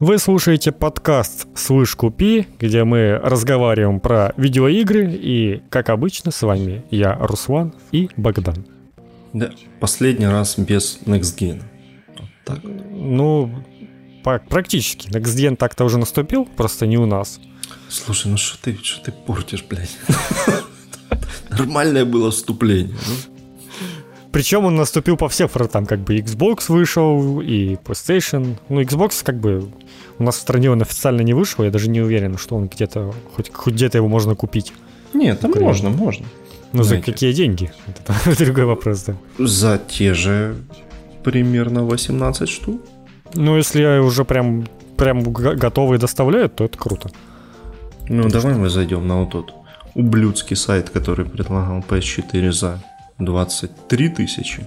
Вы слушаете подкаст «Слышь, купи», где мы разговариваем про видеоигры, и, как обычно, с вами я, Руслан и Богдан. Да, последний раз без Next Gen. Вот так. Ну, практически. Next Gen так-то уже наступил, просто не у нас. Слушай, ну что ты, что ты портишь, блядь? Нормальное было вступление. Ну. Причем он наступил по всем фронтам, как бы Xbox вышел и PlayStation. Ну, Xbox как бы у нас в стране он официально не вышел, я даже не уверен, что он где-то, хоть, хоть где-то его можно купить. Нет, там можно, можно. Ну, за какие деньги? Это другой вопрос, да. За те же примерно 18 штук. Ну, если я уже прям, прям готовые доставляют, то это круто. Ну, Потому давай что... мы зайдем на вот тот ублюдский сайт, который предлагал PS4 за 23 тысячи.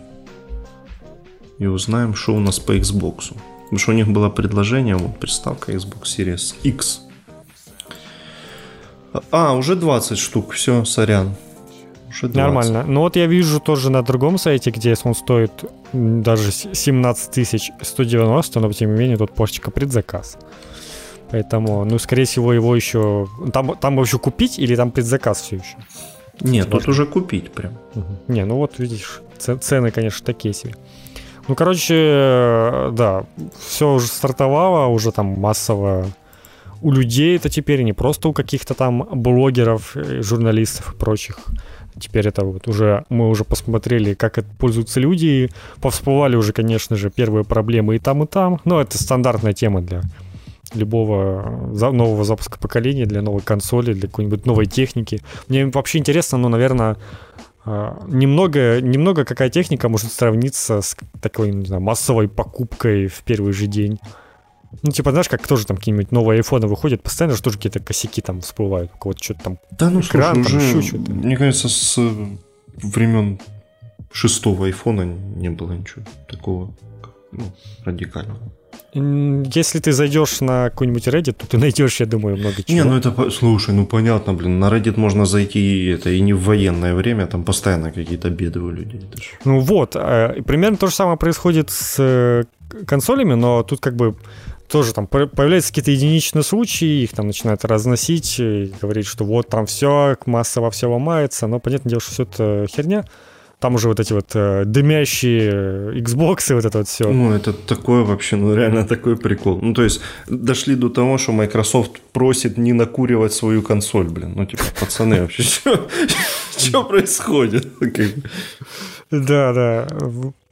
И узнаем, что у нас по Xbox. Потому что у них было предложение, вот приставка Xbox Series X. А, уже 20 штук, все, сорян. Уже 20. Нормально. Ну вот я вижу тоже на другом сайте, где он стоит даже 17 190, но тем не менее тут почка предзаказ. Поэтому, ну, скорее всего, его еще... Там, там еще купить или там предзаказ все еще? Нет, тут уже купить прям. Угу. Не, ну вот видишь, цены, конечно, такие себе. Ну, короче, да, все уже стартовало, уже там массово у людей это теперь, не просто у каких-то там блогеров, журналистов и прочих. Теперь это вот уже, мы уже посмотрели, как это пользуются люди, повсплывали уже, конечно же, первые проблемы и там, и там. Но это стандартная тема для любого нового запуска поколения, для новой консоли, для какой-нибудь новой техники. Мне вообще интересно, ну, наверное, немного, немного какая техника может сравниться с такой, не знаю, массовой покупкой в первый же день. Ну, типа, знаешь, как тоже там какие-нибудь новые айфоны выходят, постоянно же тоже какие-то косяки там всплывают, у кого-то что-то там Да ну, экран, слушай, там, уже, что-то. мне кажется, с времен шестого айфона не было ничего такого ну, радикального. Если ты зайдешь на какой-нибудь Reddit, то ты найдешь, я думаю, много чего. Не, ну это, слушай, ну понятно, блин, на Reddit можно зайти, это и не в военное время, там постоянно какие-то беды у людей. Ну вот, э, примерно то же самое происходит с э, консолями, но тут как бы тоже там появляются какие-то единичные случаи, их там начинают разносить, и говорить, что вот там все, массово все ломается, но понятное дело, что все это херня там уже вот эти вот э, дымящие Xbox и вот это вот все. Ну, это такое вообще, ну, реально такой прикол. Ну, то есть, дошли до того, что Microsoft просит не накуривать свою консоль, блин. Ну, типа, пацаны, вообще, что происходит? Да, да.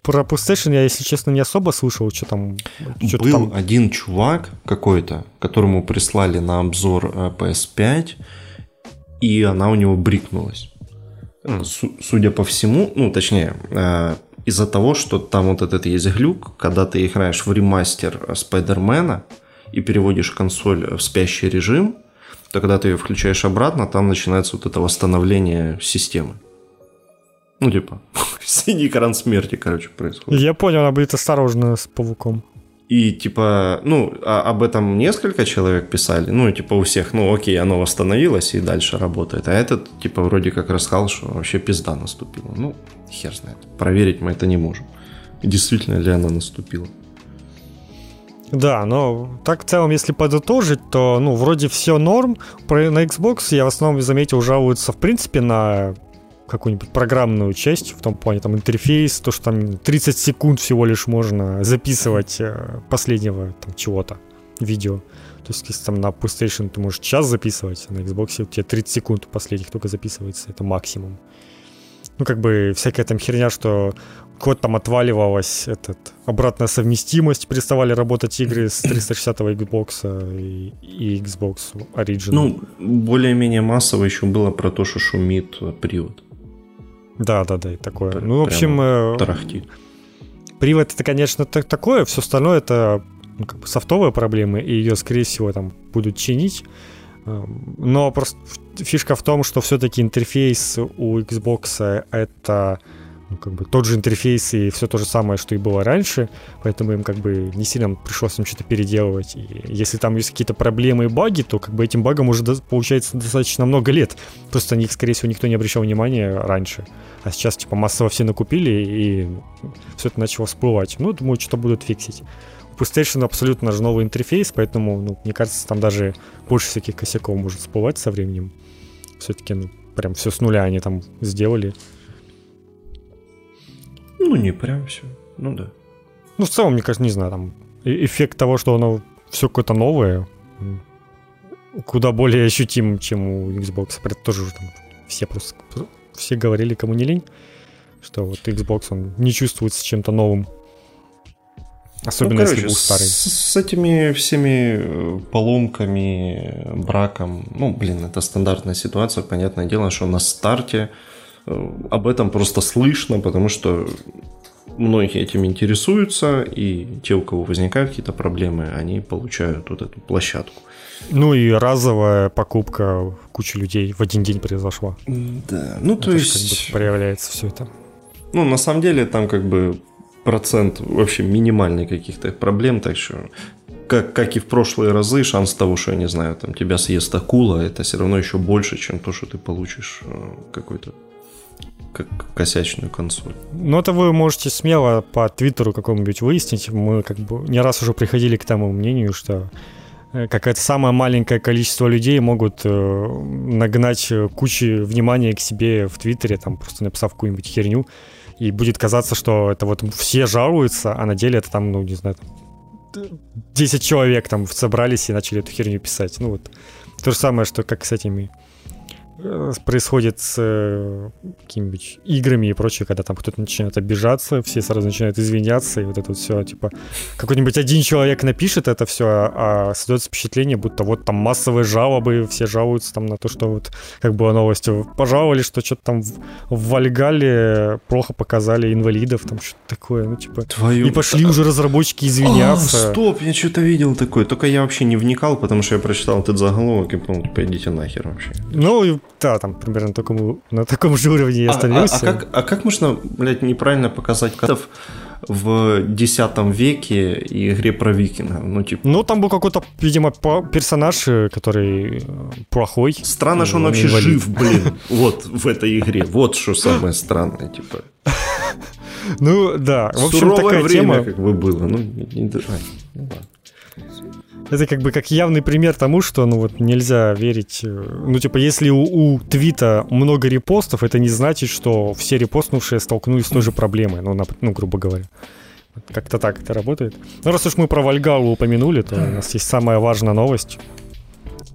Про PlayStation я, если честно, не особо слышал, что там... Был там... один чувак какой-то, которому прислали на обзор э, PS5, и она у него брикнулась судя по всему, ну, точнее, э, из-за того, что там вот этот есть глюк, когда ты играешь в ремастер Спайдермена и переводишь консоль в спящий режим, то когда ты ее включаешь обратно, там начинается вот это восстановление системы. Ну, типа, синий экран смерти, короче, происходит. Я понял, она будет осторожна с пауком. И типа, ну, а об этом несколько человек писали. Ну, типа у всех, ну, окей, оно восстановилось и дальше работает. А этот, типа, вроде как рассказал, что вообще пизда наступила. Ну, хер знает. Проверить мы это не можем. Действительно ли она наступила. Да, но так в целом, если подытожить, то, ну, вроде все норм. На Xbox я в основном заметил, жалуются, в принципе, на какую-нибудь программную часть, в том плане там интерфейс, то, что там 30 секунд всего лишь можно записывать э, последнего там чего-то, видео. То есть, если там на PlayStation ты можешь час записывать, а на Xbox у тебя 30 секунд последних только записывается, это максимум. Ну, как бы всякая там херня, что код там отваливалась, этот, обратная совместимость, переставали работать игры с 360 Xbox и, и Xbox Original. Ну, более-менее массово еще было про то, что шумит привод. Да, да, да, и такое. Ну, в общем... Э, тарахтит. Привод это, конечно, так, такое, все остальное это ну, как бы софтовые проблемы, и ее, скорее всего, там будут чинить. Эм, но просто фишка в том, что все-таки интерфейс у Xbox это ну, как бы тот же интерфейс и все то же самое, что и было раньше, поэтому им как бы не сильно пришлось им что-то переделывать. И если там есть какие-то проблемы и баги, то как бы этим багам уже получается достаточно много лет. Просто на них, скорее всего, никто не обращал внимания раньше. А сейчас типа массово все накупили и все это начало всплывать. Ну, думаю, что будут фиксить. PlayStation абсолютно же новый интерфейс, поэтому, ну, мне кажется, там даже больше всяких косяков может всплывать со временем. Все-таки, ну, прям все с нуля они там сделали. Ну, не прям все. Ну да. Ну, в целом, мне кажется, не знаю, там эффект того, что оно все какое-то новое, куда более ощутим, чем у Xbox. Это тоже там все просто все говорили, кому не лень, что вот Xbox он не чувствуется чем-то новым. Особенно ну, короче, если был старый. С, с этими всеми э, поломками, браком, ну, блин, это стандартная ситуация, понятное дело, что на старте э, об этом просто слышно, потому что многие этим интересуются, и те, у кого возникают какие-то проблемы, они получают вот эту площадку. Ну и разовая покупка кучи людей в один день произошла. Да, ну то это есть... Как бы проявляется все это. Ну, на самом деле, там как бы процент вообще минимальный каких-то проблем, так что как, как и в прошлые разы, шанс того, что, я не знаю, там тебя съест акула, это все равно еще больше, чем то, что ты получишь э, какой-то как косячную консоль. Ну, это вы можете смело по твиттеру какому-нибудь выяснить. Мы как бы не раз уже приходили к тому мнению, что э, какое-то самое маленькое количество людей могут э, нагнать кучу внимания к себе в Твиттере, там просто написав какую-нибудь херню, и будет казаться, что это вот все жалуются, а на деле это там, ну, не знаю, 10 человек там собрались и начали эту херню писать. Ну вот, то же самое, что как с этими Э, происходит с э, какими-нибудь играми и прочее, когда там кто-то начинает обижаться, все сразу начинают извиняться, и вот это вот все, типа, какой-нибудь один человек напишет это все, а, а создается впечатление, будто вот там массовые жалобы, все жалуются там на то, что вот, как было новостью, пожаловали, что что-то там в, в Вальгале плохо показали инвалидов, там что-то такое, ну, типа, Твою... и пошли уже разработчики извиняться. А, стоп, я что-то видел такое, только я вообще не вникал, потому что я прочитал этот заголовок и подумал, типа, идите нахер вообще. Ну, да, там примерно на таком, на таком же уровне я остановился. А, а, а, как, а как можно, блядь, неправильно показать котов в X веке и игре про викинга? Ну, типа... ну там был какой-то, видимо, персонаж, э, который э, плохой. Странно, что он вообще инвалид. жив, блин, вот в этой игре. Вот что самое странное, типа. Ну, да. В общем, такая время тема... как бы было. Ну, не, не, ну, ладно. Это как бы как явный пример тому, что ну вот нельзя верить. Э, ну, типа, если у, у твита много репостов, это не значит, что все репостнувшие столкнулись с той же проблемой, ну, на, ну грубо говоря. Как-то так это работает. Ну, раз уж мы про Вальгалу упомянули, то у нас есть самая важная новость.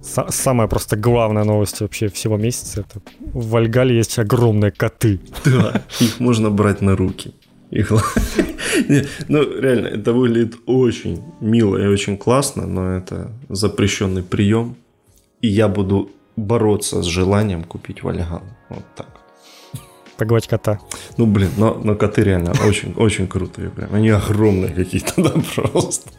С- самая просто главная новость вообще всего месяца. Это в Вальгале есть огромные коты. Да, их можно брать на руки. Их... ну, реально, это выглядит очень мило и очень классно, но это запрещенный прием. И я буду бороться с желанием купить Вальган. Вот так. Погладь кота. Ну, блин, но, но коты реально очень, очень крутые. Прям. Они огромные какие-то, да, просто.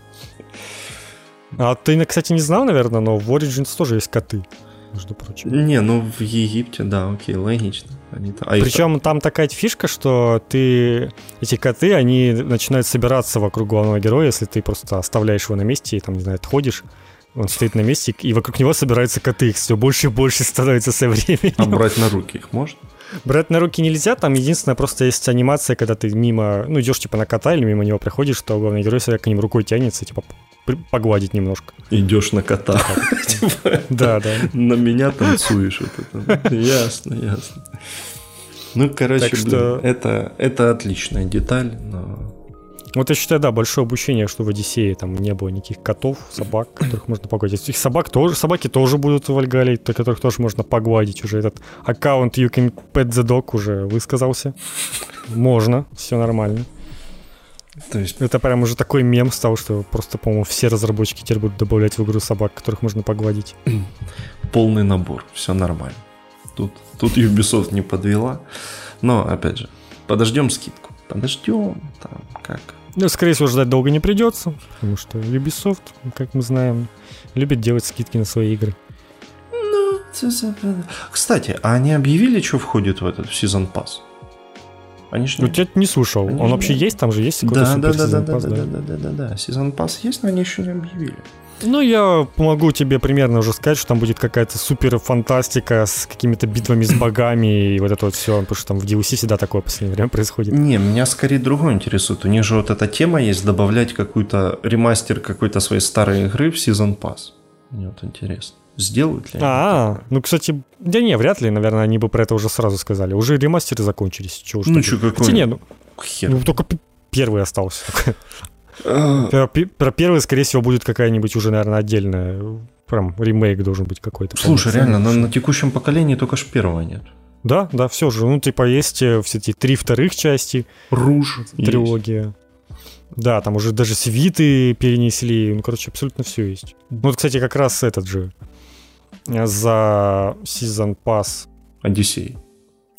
А ты, кстати, не знал, наверное, но в Origins тоже есть коты между прочим. Не, ну в Египте, да, окей, логично. Они а Причем там такая фишка, что ты эти коты, они начинают собираться вокруг главного героя, если ты просто оставляешь его на месте и там, не знаю, отходишь. Он стоит на месте, и вокруг него собираются коты. Их все больше и больше становится со временем. А брать на руки их можно? Брать на руки нельзя, там единственное, просто есть анимация, когда ты мимо, ну, идешь типа на кота или мимо него приходишь, что главный герой всегда к ним рукой тянется, типа погладить немножко. Идешь на кота. Типа, да, да. На меня танцуешь. Ясно, ясно. Ну, короче, это, это отличная деталь, но вот я считаю, да, большое обучение, что в Одиссее там не было никаких котов, собак, которых можно погладить. Их собак тоже, собаки тоже будут в Вальгале, которых тоже можно погладить. Уже этот аккаунт You Can Pet the Dog уже высказался. Можно, все нормально. То есть... Это прям уже такой мем стал, что просто, по-моему, все разработчики теперь будут добавлять в игру собак, которых можно погладить. Полный набор, все нормально. Тут, тут Ubisoft не подвела. Но, опять же, подождем скидку. Подождем, там, как. Ну, скорее всего, ждать долго не придется, потому что Ubisoft, как мы знаем, любит делать скидки на свои игры. Ну, кстати, а они объявили, что входит в этот в Season Pass? Они ж Ну, я не слушал. Они Он же вообще есть? Там же есть какой-то Да, да, да, да, сезон да, да, да, да, да, да, да. Сезон пас есть, но они еще не объявили. Ну, я могу тебе примерно уже сказать, что там будет какая-то супер фантастика с какими-то битвами с богами и вот это вот все, потому что там в DLC всегда такое в последнее время происходит. Не, меня скорее другое интересует. У них же вот эта тема есть, добавлять какой-то ремастер какой-то своей старой игры в сезон пас. Мне вот интересно. Сделают ли они? А, ну, кстати, да не, вряд ли, наверное, они бы про это уже сразу сказали. Уже ремастеры закончились. Чего уж Ну, чё, какой? Хотя не, ну, Хер. ну, только первый остался. А, Про, первый, скорее всего, будет какая-нибудь уже, наверное, отдельная. Прям ремейк должен быть какой-то. Слушай, реально, на, на текущем поколении только ж первого нет. Да, да, все же. Ну, типа, есть э, все эти три вторых части, Руж. трилогия. Да, там уже даже свиты перенесли. Ну, короче, абсолютно все есть. Ну, вот, кстати, как раз этот же э, за Season Pass Одиссей.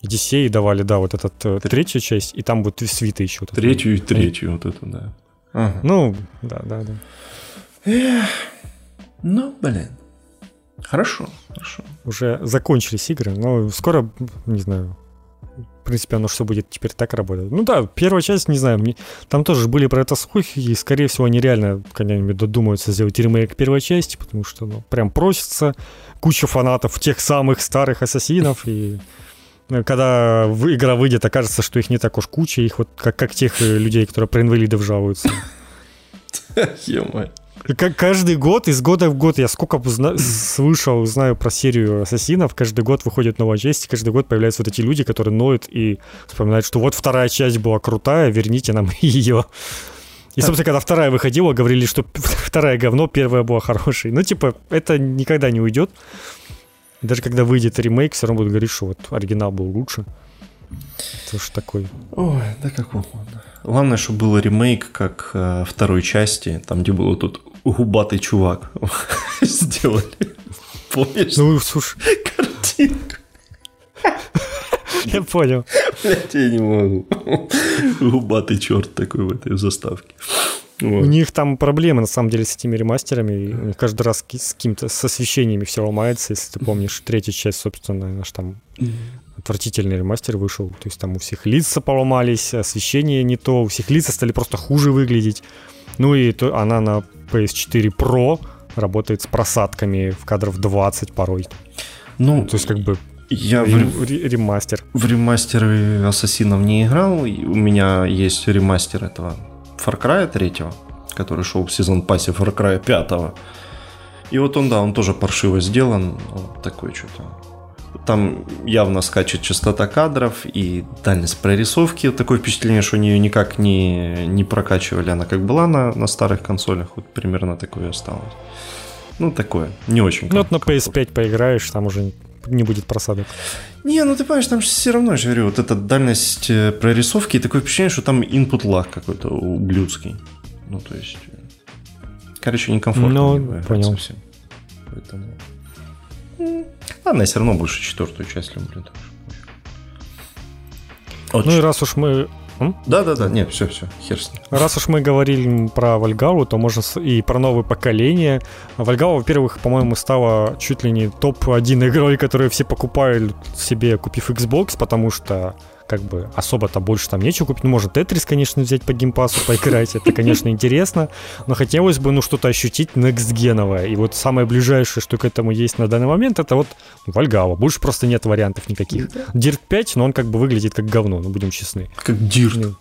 Одиссеи давали, да, вот этот э, третью часть, и там вот свиты еще. вот. Третью и третью вот эту, да. Ага. Ну, да, да, да. Ну, блин. Хорошо, хорошо. Уже закончились игры, но скоро, не знаю, в принципе, оно все будет теперь так работать. Ну да, первая часть, не знаю, мне- там тоже были про это слухи, и, скорее всего, они реально когда-нибудь додумаются сделать ремейк первой части, потому что, ну, прям просится куча фанатов тех самых старых ассасинов, и когда в- игра выйдет, окажется, что их не так уж куча, их вот как, как тех э, людей, которые про инвалидов жалуются. Как каждый год, из года в год, я сколько слышал, знаю про серию ассасинов, каждый год выходит новая часть, и каждый год появляются вот эти люди, которые ноют и вспоминают, что вот вторая часть была крутая, верните нам ее. И, собственно, когда вторая выходила, говорили, что вторая говно, первая была хорошей. Ну, типа, это никогда не уйдет. Даже когда выйдет ремейк, все равно будут говорить, что вот оригинал был лучше. Это ж такой. Ой, да как угодно. Главное, чтобы был ремейк, как э, второй части, там, где был тут губатый чувак. Сделали. Помнишь Ну, слушай, картинку? я понял. Блять, я не могу. Губатый черт такой в этой заставке. У Вот. них там проблемы, на самом деле, с этими ремастерами. у них каждый раз с каким-то с освещениями все ломается. Если ты помнишь, третья часть, собственно, наш там отвратительный ремастер вышел. То есть там у всех лица поломались, освещение не то, у всех лица стали просто хуже выглядеть. Ну и то, она на PS4 Pro работает с просадками в кадров 20 порой. Ну, То есть как бы я в, рем- ре- ремастер. в ремастеры Ассасинов не играл. У меня есть ремастер этого Far Cry 3, который шел в сезон пассе Far Cry 5. И вот он, да, он тоже паршиво сделан. Вот такой что-то. Там явно скачет частота кадров и дальность прорисовки. Такое впечатление, что они ее никак не, не прокачивали. Она как была на, на старых консолях, вот примерно такое осталось. Ну, такое. Не очень. Ну вот на комфортно. PS5 поиграешь, там уже не будет просадок. Не, ну ты понимаешь, там же все равно, я же говорю, вот эта дальность э, прорисовки, такое впечатление, что там input lag какой-то ублюдский. Ну, то есть... э, Короче, некомфортно Ну, понял. совсем. Поэтому... Ладно, я все равно больше четвертую часть люблю. так что. Ну и раз уж мы Да-да-да, не, все, все, хер с ним. Раз уж мы говорили про Вальгалу, то можно и про новое поколение. Вальгала, во-первых, по-моему, стала чуть ли не топ-1 игрой, которую все покупают себе, купив Xbox, потому что как бы особо-то больше там нечего купить. Ну, можно Тетрис, конечно, взять по геймпасу, поиграть. Это, конечно, интересно. Но хотелось бы, ну, что-то ощутить некстгеновое. И вот самое ближайшее, что к этому есть на данный момент, это вот Вальгала. Больше просто нет вариантов никаких. Dirt 5, но он как бы выглядит как говно, ну, будем честны. Как дирт. Ну,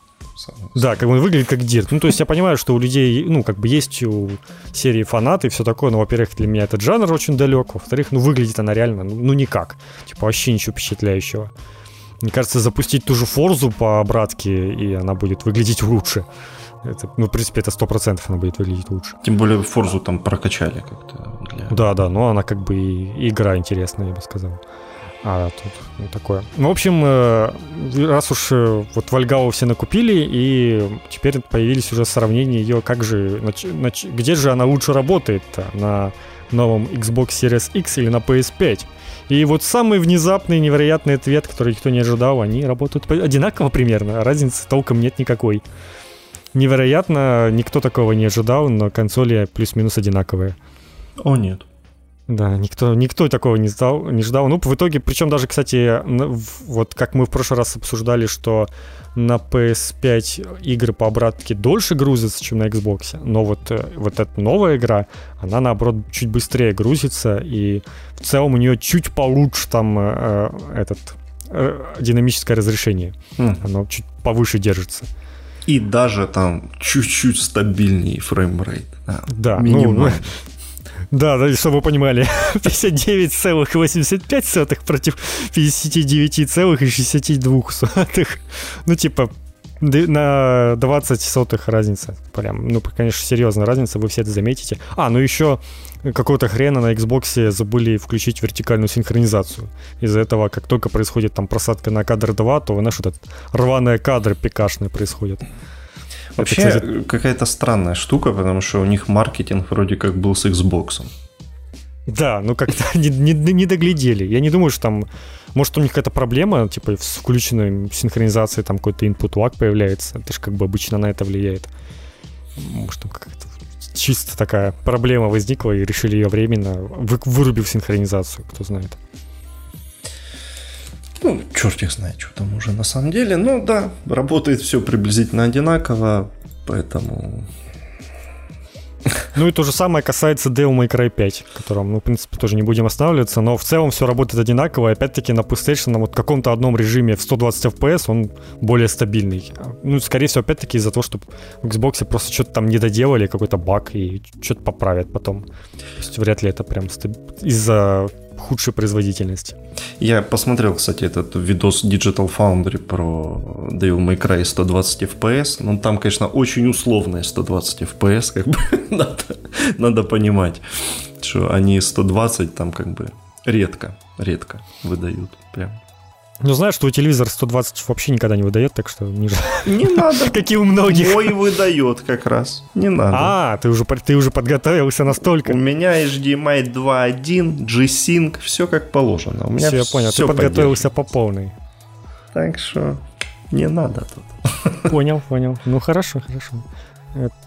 да, как он выглядит как Дирт. Ну, то есть я понимаю, что у людей, ну, как бы есть у серии фанаты и все такое, но, во-первых, для меня этот жанр очень далек, во-вторых, ну, выглядит она реально, ну, ну, никак. Типа, вообще ничего впечатляющего. Мне кажется, запустить ту же Форзу по обратке, и она будет выглядеть лучше. Это, ну, в принципе, это 100% она будет выглядеть лучше. Тем более Форзу там прокачали как-то. Для... Да, да, но она как бы и игра интересная, я бы сказал. А тут ну, такое. Ну, в общем, э, раз уж э, вот Вальгау все накупили, и теперь появились уже сравнения ее, как же, нач- нач- где же она лучше работает-то, на новом Xbox Series X или на PS5. И вот самый внезапный, невероятный ответ, который никто не ожидал, они работают одинаково примерно, а разницы толком нет никакой. Невероятно, никто такого не ожидал, но консоли плюс-минус одинаковые. О, нет. Да, никто, никто такого не ждал, не ждал. Ну, в итоге, причем даже, кстати, вот как мы в прошлый раз обсуждали, что на PS5 игры по обратке дольше грузятся, чем на Xbox, но вот, э, вот эта новая игра, она, наоборот, чуть быстрее грузится, и в целом у нее чуть получше там э, этот э, динамическое разрешение. Mm. Оно чуть повыше держится. И даже там чуть-чуть стабильнее фреймрейт. Да, да минимально. Ну, да, да, чтобы вы понимали, 59,85 против 59,62. Ну, типа, на 20 сотых разница. Прям, ну, конечно, серьезная разница, вы все это заметите. А, ну еще какого-то хрена на Xbox забыли включить вертикальную синхронизацию. Из-за этого, как только происходит там просадка на кадр 2, то, знаешь, вот этот рваные кадры пикашные происходят. Вообще это, какая-то странная штука, потому что у них маркетинг вроде как был с Xbox. Да, ну как-то не, не, не доглядели. Я не думаю, что там... Может, у них какая-то проблема, типа, с включенной синхронизацией там какой-то input lag появляется. Это же как бы обычно на это влияет. Может, там какая-то чисто такая проблема возникла и решили ее временно, вы, вырубив синхронизацию, кто знает. Ну, черт их знает, что там уже на самом деле. Ну да, работает все приблизительно одинаково, поэтому... Ну и то же самое касается Devil May Cry 5, котором, ну, в принципе, тоже не будем останавливаться, но в целом все работает одинаково, и опять-таки на PlayStation вот каком-то одном режиме в 120 FPS он более стабильный. Ну, скорее всего, опять-таки из-за того, что в Xbox просто что-то там не доделали, какой-то баг, и что-то поправят потом. То есть вряд ли это прям стаб... из-за худшей производительности. Я посмотрел, кстати, этот видос Digital Foundry про Devil May Cry 120 FPS. Ну, там, конечно, очень условные 120 FPS, как бы надо, надо понимать, что они 120 там как бы редко, редко выдают прям. Ну, знаешь, твой телевизор 120 вообще никогда не выдает, так что не, не надо. Как и у многих. Мой выдает как раз. Не надо. А, ты уже, ты уже подготовился настолько. У меня HDMI 2.1, G-Sync, все как положено. У меня все, я понял, ты подготовился по полной. Так что не надо тут. Понял, понял. Ну, хорошо, хорошо.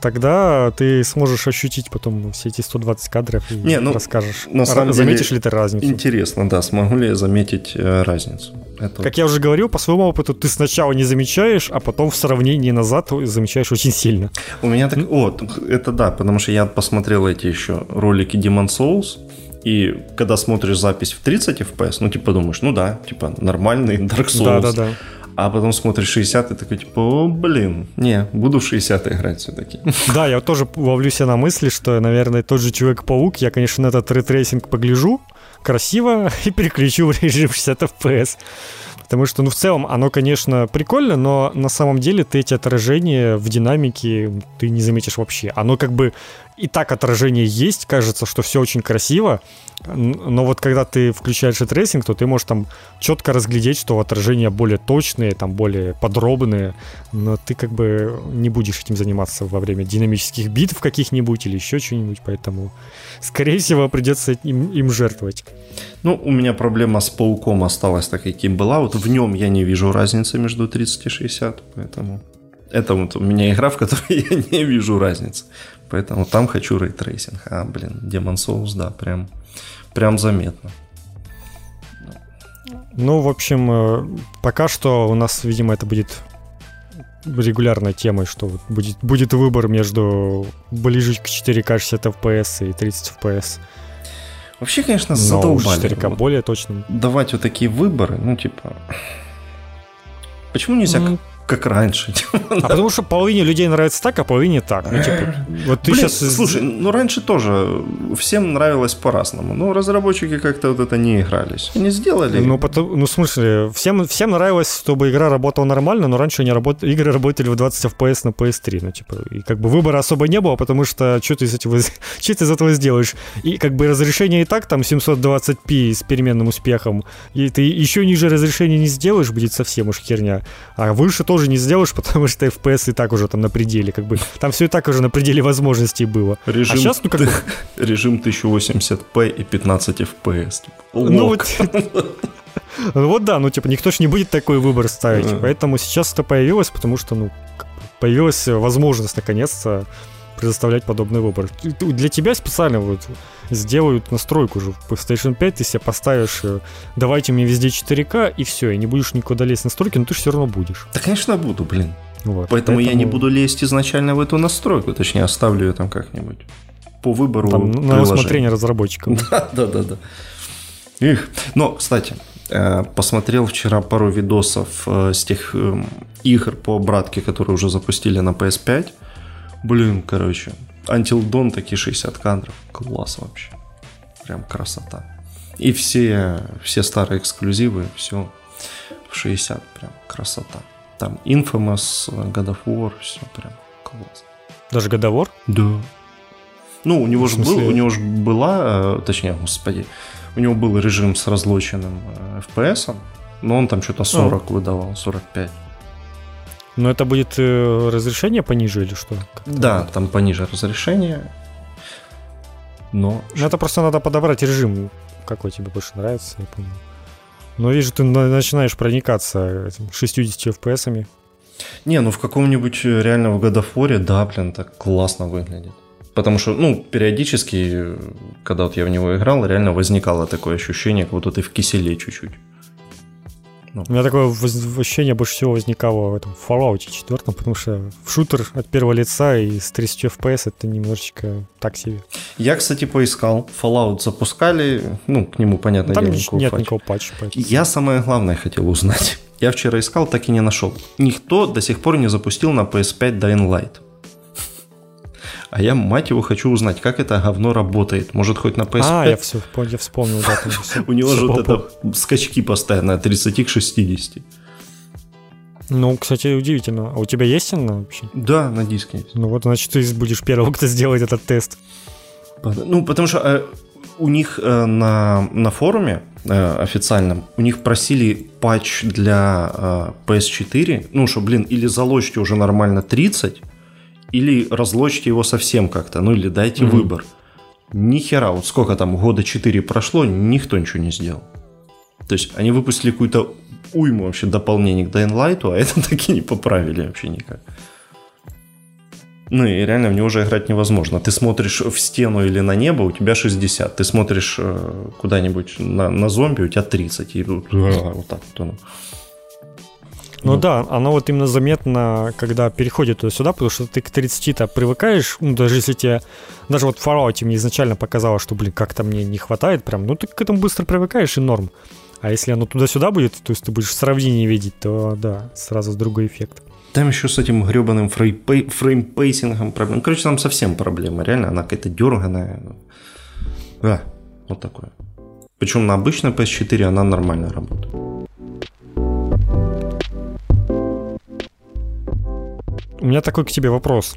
Тогда ты сможешь ощутить потом все эти 120 кадров и Не, ну, расскажешь. На самом Заметишь ли ты разницу? Интересно, да, смогу ли я заметить э, разницу. Это... Как я уже говорил, по своему опыту, ты сначала не замечаешь, а потом в сравнении назад замечаешь очень сильно. У меня так... О, это да, потому что я посмотрел эти еще ролики Demon Souls, и когда смотришь запись в 30 FPS, ну, типа, думаешь, ну да, типа, нормальный Dark Souls. Да, да, да а потом смотришь 60 и такой, типа, о, блин, не, буду в 60 играть все-таки. Да, я тоже ловлю себя на мысли, что, наверное, тот же Человек-паук, я, конечно, на этот ray tracing погляжу, красиво, и переключу в режим 60 FPS. Потому что, ну, в целом, оно, конечно, прикольно, но на самом деле ты эти отражения в динамике ты не заметишь вообще. Оно как бы и так отражение есть, кажется, что все очень красиво, но вот когда ты включаешь tracing, то ты можешь там четко разглядеть, что отражения более точные, там более подробные, но ты как бы не будешь этим заниматься во время динамических битв каких-нибудь или еще что-нибудь, поэтому, скорее всего, придется им, им жертвовать. Ну, у меня проблема с пауком осталась так, каким была. Вот в нем я не вижу разницы между 30 и 60, поэтому... Это вот у меня игра, в которой я не вижу разницы. Поэтому там хочу ray tracing. А, блин, Demon Souls, да, прям, прям заметно. Ну, в общем, э, пока что у нас, видимо, это будет регулярной темой, что будет, будет выбор между ближе к 4К 60 FPS и 30 FPS. Вообще, конечно, задолбали. 4К вот более точно. Давать вот такие выборы, ну, типа... Почему нельзя mm как раньше. А потому что половине людей нравится так, а половине так. Ну, типа, вот ты Блин, сейчас... Слушай, ну раньше тоже всем нравилось по-разному. Но разработчики как-то вот это не игрались. Они сделали. Ну, потом, ну в смысле, всем, всем нравилось, чтобы игра работала нормально, но раньше они работ... игры работали в 20 FPS на PS3. Ну, типа, и как бы выбора особо не было, потому что что ты из этого, что ты из этого сделаешь? И как бы разрешение и так там 720p с переменным успехом, и ты еще ниже разрешения не сделаешь, будет совсем уж херня. А выше тоже тоже не сделаешь, потому что FPS и так уже там на пределе, как бы там все и так уже на пределе возможностей было. Режим, а сейчас, ну как бы... Режим 1080p и 15 FPS. Типа, ну вот... Вот да, ну типа никто же не будет такой выбор ставить. Поэтому сейчас это появилось, потому что, ну, появилась возможность наконец-то предоставлять подобный выбор. Для тебя специально вот сделают настройку уже в PlayStation 5, ты себе поставишь, э, давайте мне везде 4К, и все, и не будешь никуда лезть в настройки, но ты же все равно будешь. Да, конечно, буду, блин. Вот, поэтому, поэтому я не буду лезть изначально в эту настройку, точнее, оставлю ее там как-нибудь по выбору Там, на усмотрение разработчиков. Да, да, да, да. Их. Но, кстати, э, посмотрел вчера пару видосов э, с тех эм, игр по обратке, которые уже запустили на PS5. Блин, короче, Until Dawn такие 60 кадров. Класс вообще. Прям красота. И все, все старые эксклюзивы, все в 60, прям красота. Там Infamous, God of War, все прям класс. Даже God of War? Да. Ну, у него же был, у него же была, э, точнее, господи, у него был режим с разлоченным э, FPS, но он там что-то 40 а. выдавал, 45. Но это будет э, разрешение пониже или что? Да, там пониже разрешение. Но... Ну, это просто надо подобрать режим, какой тебе больше нравится, я понял. Но вижу, ты начинаешь проникаться этим 60 FPS. Не, ну в каком-нибудь реально в War, да, блин, так классно выглядит. Потому что, ну, периодически, когда вот я в него играл, реально возникало такое ощущение, как будто ты в киселе чуть-чуть. Ну. У меня такое ощущение больше всего возникало в этом Fallout 4, потому что в шутер от первого лица и с 30 FPS это немножечко так себе. Я, кстати, поискал. Fallout запускали, ну, к нему, понятно, Там дело, никакого нет никакого патча. Поэтому. Я самое главное хотел узнать. Я вчера искал, так и не нашел. Никто до сих пор не запустил на PS5 Dying Light. А я, мать его, хочу узнать, как это говно работает. Может, хоть на PS5? А, я, все, я вспомнил, да. У него же вот это скачки постоянно от 30 к 60. Ну, кстати, удивительно. А у тебя есть она вообще? Да, на диске есть. Ну вот, значит, ты будешь первым, кто сделает этот тест. Ну, потому что э, у них э, на, на форуме э, официальном, у них просили патч для э, PS4, ну, что, блин, или заложите уже нормально 30, или разлочьте его совсем как-то, ну или дайте mm-hmm. выбор. Ни хера, вот сколько там, года 4 прошло, никто ничего не сделал. То есть они выпустили какую-то уйму вообще дополнений к Dying а это таки не поправили вообще никак. Ну и реально в него уже играть невозможно. Ты смотришь в стену или на небо, у тебя 60. Ты смотришь э, куда-нибудь на, на зомби, у тебя 30. И вот так вот оно. Ну, ну да, оно вот именно заметно, когда переходит туда-сюда, потому что ты к 30-то привыкаешь, ну даже если тебе, даже вот в Fallout мне изначально показалось, что, блин, как-то мне не хватает прям, ну ты к этому быстро привыкаешь и норм. А если оно туда-сюда будет, то есть ты будешь сравнение видеть, то да, сразу другой эффект. Там еще с этим гребаным frame pa, frame pacing ом проблема. Ну, короче, там совсем проблема. Реально, она какая-то дерганая. Да, вот такое. Причем на обычной PS4 она нормально работает. У меня такой к тебе вопрос.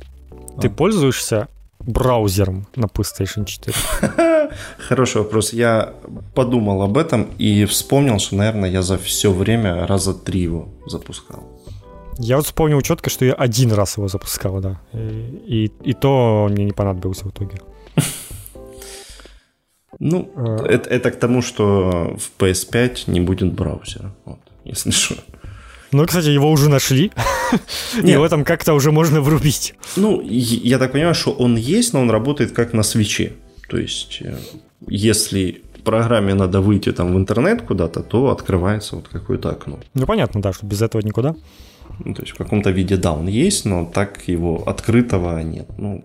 Ты а. пользуешься браузером на PlayStation 4? Хороший вопрос. Я подумал об этом и вспомнил, что, наверное, я за все время раза три его запускал. Я вот вспомнил четко, что я один раз его запускал, да. И, и, то мне не понадобился в итоге. Ну, а. это, это к тому, что в PS5 не будет браузера. Вот, если что. Ну, кстати, его уже нашли. И в этом как-то уже можно врубить. Ну, я так понимаю, что он есть, но он работает как на свече. То есть, э, если программе надо выйти там в интернет куда-то, то открывается вот какое-то окно. Ну, понятно, да, что без этого никуда. Ну, то есть в каком-то виде, да, он есть, но так его открытого нет. Ну,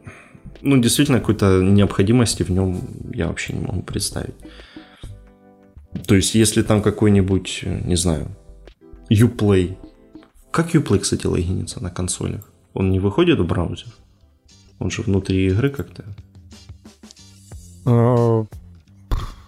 ну действительно, какой-то необходимости в нем я вообще не могу представить. То есть, если там какой-нибудь, не знаю, Uplay. Как Uplay, кстати, логинится на консолях? Он не выходит в браузер? Он же внутри игры как-то. А,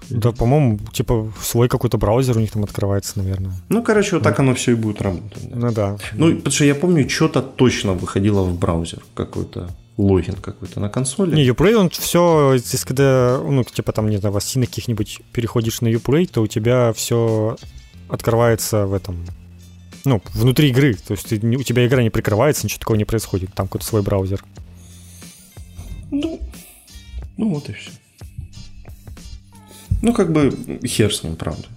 да, по-моему, типа свой какой-то браузер у них там открывается, наверное. Ну, короче, вот так оно все и будет работать. Да. Ну да. Ну, потому что я помню, что-то точно выходило в браузер, какой-то логин какой-то на консоли. Не, Uplay, он все, здесь когда, ну, типа там, не знаю, в каких-нибудь переходишь на Uplay, то у тебя все открывается в этом, ну, внутри игры. То есть ты, у тебя игра не прикрывается, ничего такого не происходит. Там какой-то свой браузер. Ну, ну вот и все. Ну, как бы хер с ним, правда.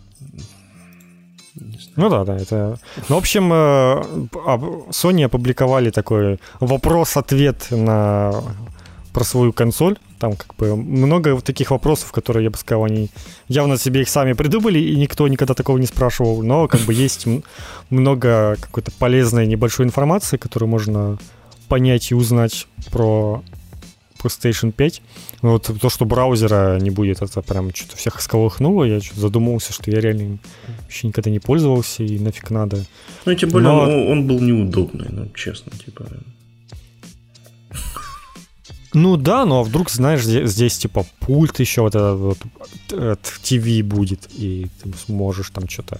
Ну да, да, это... Ну, в общем, э, Sony опубликовали такой вопрос-ответ на про свою консоль. Там как бы много таких вопросов, которые, я бы сказал, они явно себе их сами придумали, и никто никогда такого не спрашивал. Но как бы есть много какой-то полезной небольшой информации, которую можно понять и узнать про PlayStation 5. Но вот то, что браузера не будет, это прям что-то всех сколыхнуло. Я что-то задумался, что я реально еще никогда не пользовался, и нафиг надо. Ну, тем более, Но... он, он был неудобный, ну, честно, типа. Ну да, ну а вдруг, знаешь, здесь, здесь типа пульт еще вот этот вот от ТВ будет, и ты сможешь там что-то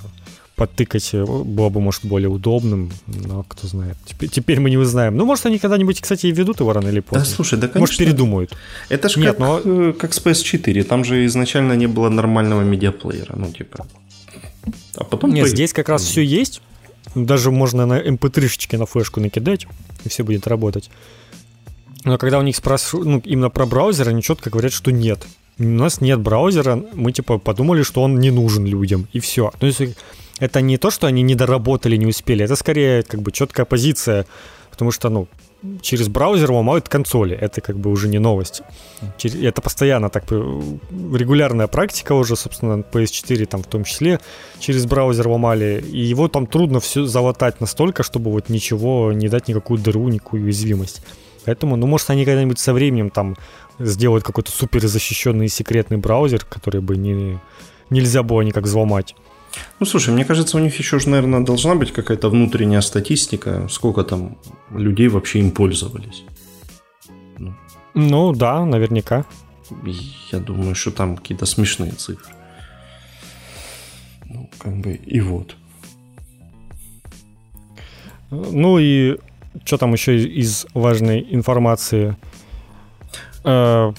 подтыкать, э, было бы, может, более удобным, но кто знает. Теперь, теперь мы не узнаем. Ну, может, они когда-нибудь, кстати, и ведут его рано или поздно. Да, слушай, да, конечно. Может, передумают. Это же как, но... Э, как с PS4, там же изначально не было нормального медиаплеера, ну, типа... А потом... Нет, ты... здесь как раз все есть. Даже можно на mp3-шечке на флешку накидать, и все будет работать. Но когда у них спрашивают, ну, именно про браузер, они четко говорят, что нет. У нас нет браузера, мы типа подумали, что он не нужен людям, и все. То есть это не то, что они не доработали, не успели, это скорее как бы четкая позиция, потому что, ну, через браузер ломают консоли, это как бы уже не новость. Это постоянно так, э, регулярная практика уже, собственно, PS4 там в том числе через браузер ломали, и его там трудно все залатать настолько, чтобы вот ничего, не дать никакую дыру, никакую уязвимость. Поэтому, ну, может, они когда-нибудь со временем там сделают какой-то супер защищенный секретный браузер, который бы не, нельзя было никак взломать. Ну, слушай, мне кажется, у них еще же, наверное, должна быть какая-то внутренняя статистика, сколько там людей вообще им пользовались. Ну, ну да, наверняка. Я думаю, что там какие-то смешные цифры. Ну, как бы, и вот. Ну и что там еще из важной информации? Э,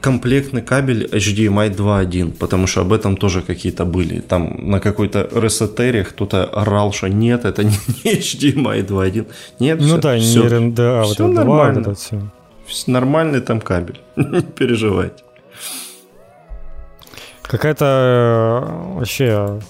Комплектный кабель HDMI 2.1, потому что об этом тоже какие-то были. Там на какой-то ресетере кто-то орал, что нет, это не HDMI 2.1. Нет, ну все, да, все, не RNDA, все вот нормально. Вот это все. Нормальный там кабель, не переживайте. Какая-то э, вообще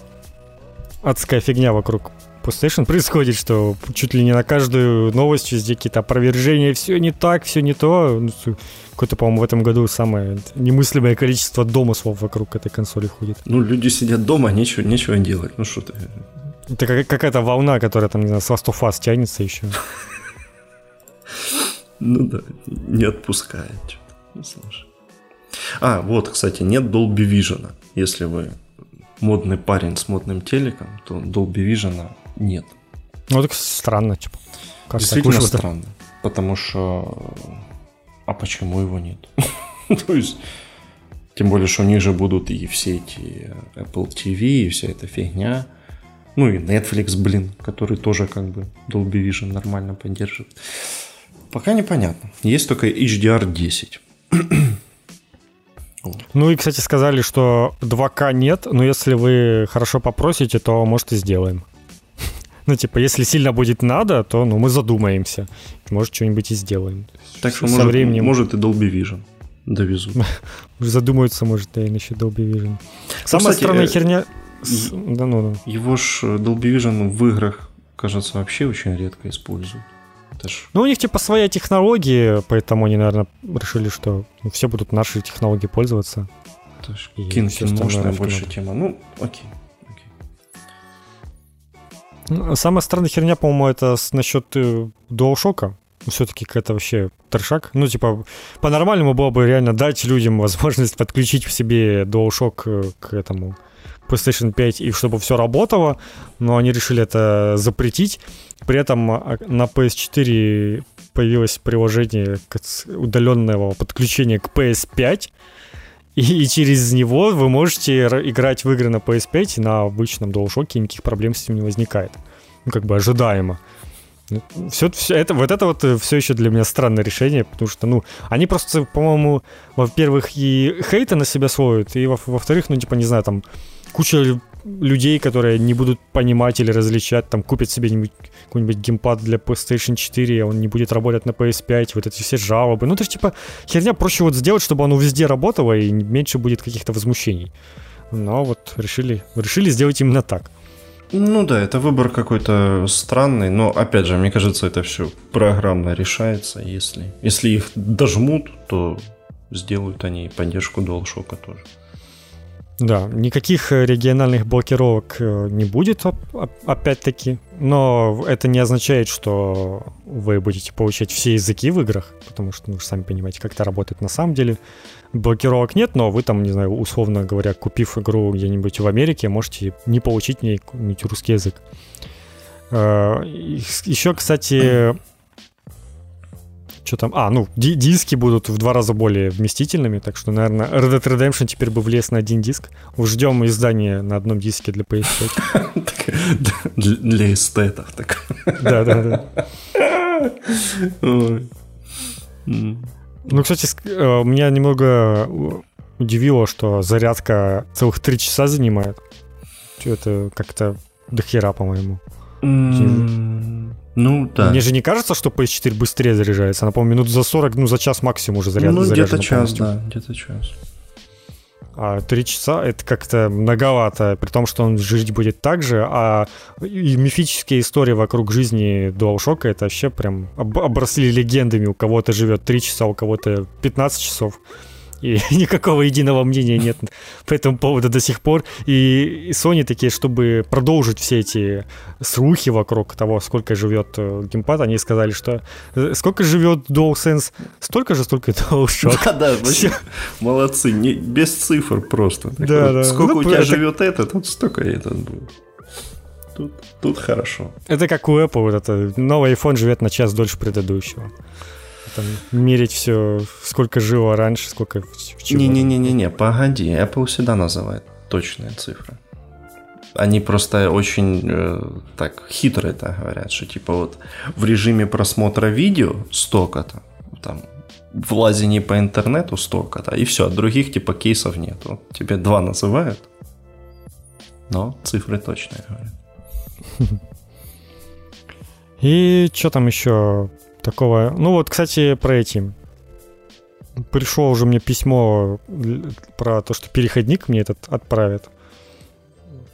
адская фигня вокруг PlayStation происходит, что чуть ли не на каждую новость везде какие-то опровержения, все не так, все не то. Ну, какое-то, по-моему, в этом году самое немыслимое количество домыслов вокруг этой консоли ходит. Ну, люди сидят дома, нечего, нечего делать. Ну, что ты... Это какая-то волна, которая там, не знаю, с Last of Us тянется еще. Ну да, не отпускает. Ну, слушай. А, вот, кстати, нет Dolby Vision. Если вы модный парень с модным телеком, то Dolby Vision нет. Ну, так странно, типа. Как Действительно странно. Потому что... А почему его нет? То есть... Тем более, что у них же будут и все эти Apple TV, и вся эта фигня. Ну и Netflix, блин, который тоже как бы Dolby Vision нормально поддерживает. Пока непонятно. Есть только HDR10. Ну и, кстати, сказали, что 2К нет, но если вы хорошо попросите, то, может, и сделаем. Ну, типа, если сильно будет надо, то ну, мы задумаемся. Может, что-нибудь и сделаем. Так что, со может, временем... может и Dolby Vision довезут. Задумаются, может, и насчет Dolby Vision. Ну, Самая Кстати, странная э, херня... Да ну, да. Его ж э, Dolby Vision в играх, кажется, вообще очень редко используют. Ж... Ну, у них типа своя технология, поэтому они, наверное, решили, что ну, все будут наши технологии пользоваться. Это ж киношная больше тема. Ну, окей. Самая странная херня, по-моему, это насчет э, DualShock. Все-таки какая-то вообще трешак. Ну, типа, по-нормальному было бы реально дать людям возможность подключить в себе DualShock э, к этому PlayStation 5, и чтобы все работало, но они решили это запретить. При этом а, на PS4 появилось приложение удаленного подключения к PS5, и, и через него вы можете играть в игры на PS5, и на обычном DualShock никаких проблем с этим не возникает. Ну, как бы ожидаемо. Все, все это, вот это вот э, все еще для меня странное решение, потому что, ну, они просто, по-моему, во-первых, и хейта на себя сводят, и во- во-вторых, ну, типа, не знаю, там, куча людей, которые не будут понимать или различать, там, купят себе какой-нибудь геймпад для PlayStation 4, а он не будет работать на PS5, вот эти все жалобы. Ну, это же, типа, херня проще вот сделать, чтобы оно везде работало, и меньше будет каких-то возмущений. Но вот решили, решили сделать именно так. Ну да, это выбор какой-то странный, но опять же, мне кажется, это все программно решается. Если, если их дожмут, то сделают они поддержку DualShock тоже. Да, никаких э, региональных блокировок э, не будет, опять-таки, но это не означает, что вы будете получать все языки в играх, потому что, ну, сами понимаете, как это работает на самом деле. Блокировок нет, но вы там, не знаю, условно говоря, купив игру где-нибудь в Америке, можете не получить в ней русский язык. Э, Еще, кстати, что там? А, ну, диски будут в два раза более вместительными, так что, наверное, Red Dead Redemption теперь бы влез на один диск. Ждем издания на одном диске для PS5. Для эстетов. Да, да, да. Ну, кстати, э, меня немного удивило, что зарядка целых три часа занимает. Это как-то дохера, по-моему. Ну, да. Мне же не кажется, что PS4 быстрее заряжается. Она, по-моему, минут за 40, ну, за час максимум уже заряд, Ну, где-то час, полностью. да, где-то час. А три часа это как-то многовато, при том, что он жить будет так же, а и мифические истории вокруг жизни DualShock это вообще прям обросли легендами. У кого-то живет три часа, у кого-то 15 часов и никакого единого мнения нет по этому поводу до сих пор. И Sony такие, чтобы продолжить все эти слухи вокруг того, сколько живет э, геймпад, они сказали, что э, сколько живет DualSense, столько же, столько и DualShock. Да, да, молодцы, не, без цифр просто. Да, да. Сколько ну, у тебя это... живет этот, вот столько и этот будет. Тут, тут хорошо. Это как у Apple, вот это новый iPhone живет на час дольше предыдущего там мерить все, сколько жило раньше, сколько Не-не-не-не, погоди, Apple всегда называет точные цифры. Они просто очень э, так хитро это говорят, что типа вот в режиме просмотра видео столько-то, там в лазении по интернету столько-то, и все, других типа кейсов нету. Тебе два называют, но цифры точные говорят. И что там еще такого. Ну вот, кстати, про эти. Пришло уже мне письмо про то, что переходник мне этот отправят.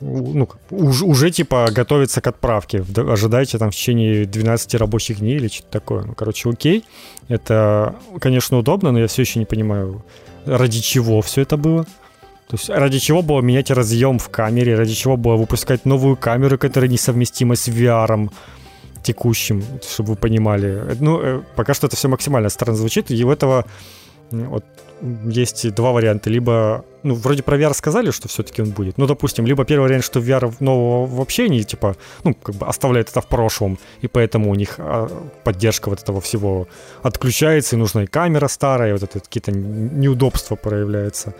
Ну, уже, уже типа готовится к отправке. Ожидайте там в течение 12 рабочих дней или что-то такое. Ну, короче, окей. Это, конечно, удобно, но я все еще не понимаю, ради чего все это было. То есть ради чего было менять разъем в камере, ради чего было выпускать новую камеру, которая несовместима с VR текущим, чтобы вы понимали. Ну, э, пока что это все максимально странно звучит, и у этого вот есть два варианта. Либо, ну, вроде про VR сказали, что все-таки он будет. Ну, допустим, либо первый вариант, что VR нового вообще не, типа, ну, как бы оставляет это в прошлом, и поэтому у них а, поддержка вот этого всего отключается, и нужна и камера старая, и вот это какие-то неудобства проявляются.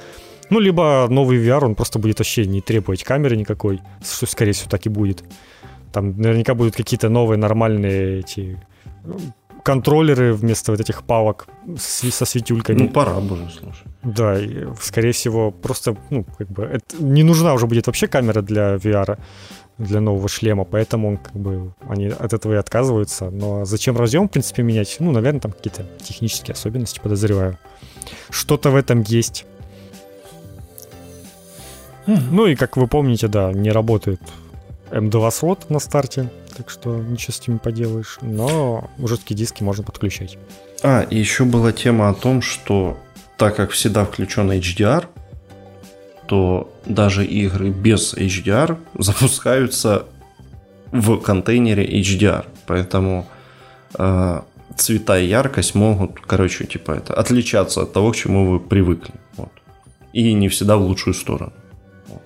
Ну, либо новый VR, он просто будет вообще не требовать камеры никакой, что, скорее всего, так и будет. Там наверняка будут какие-то новые нормальные эти ну, контроллеры вместо вот этих палок со светюльками. Ну, пора бы уже, слушай. Да, и, скорее всего, просто, ну, как бы, это, не нужна уже будет вообще камера для VR, для нового шлема, поэтому, как бы, они от этого и отказываются. Но зачем разъем, в принципе, менять? Ну, наверное, там какие-то технические особенности, подозреваю. Что-то в этом есть. Ну и, как вы помните, да, не работает M2 слот на старте, так что ничего с не поделаешь, но жесткие диски можно подключать. А, и еще была тема о том, что так как всегда включен HDR, то даже игры без HDR запускаются в контейнере HDR, поэтому э, цвета и яркость могут, короче, типа это отличаться от того, к чему вы привыкли, вот. и не всегда в лучшую сторону.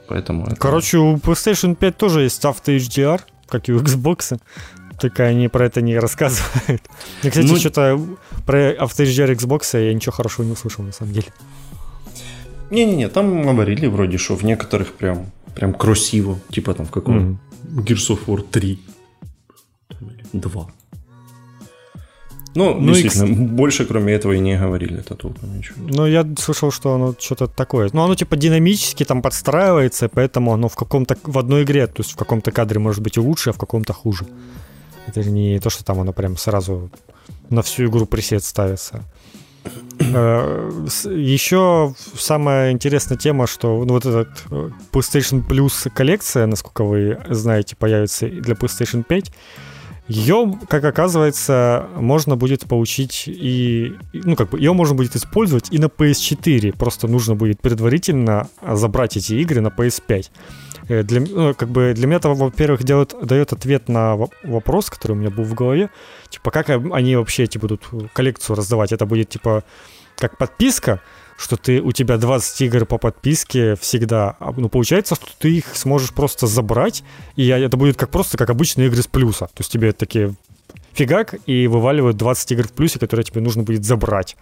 Поэтому это... Короче, у PlayStation 5 тоже есть Auto HDR, как и у Xbox. Только они про это не рассказывают. И, кстати, ну... что-то про Auto HDR Xbox я ничего хорошего не услышал, на самом деле. Не-не-не, там говорили вроде, что в некоторых прям, прям красиво. Типа там в каком? Mm-hmm. Gears of War 3. 2. Ну, ну действительно, и... больше кроме этого и не говорили это толком ничего. Ну, я слышал, что оно что-то такое. Ну, оно типа динамически там подстраивается, поэтому оно в каком-то, в одной игре, то есть в каком-то кадре может быть и лучше, а в каком-то хуже. Это не то, что там оно прям сразу на всю игру пресет ставится. Э, Еще самая интересная тема, что ну, вот этот э, PlayStation Plus коллекция, насколько вы знаете, появится для PlayStation 5. Ее, как оказывается, можно будет получить и, ну, как бы, ее можно будет использовать и на PS4. Просто нужно будет предварительно забрать эти игры на PS5. Э, для, ну, как бы для меня это, во-первых, делает, дает ответ на вопрос, который у меня был в голове. Типа, как они вообще эти будут коллекцию раздавать? Это будет, типа, как подписка, что ты, у тебя 20 игр по подписке всегда. А, ну, получается, что ты их сможешь просто забрать, и это будет как просто как обычные игры с плюса. То есть тебе такие фигак и вываливают 20 игр в плюсе, которые тебе нужно будет забрать.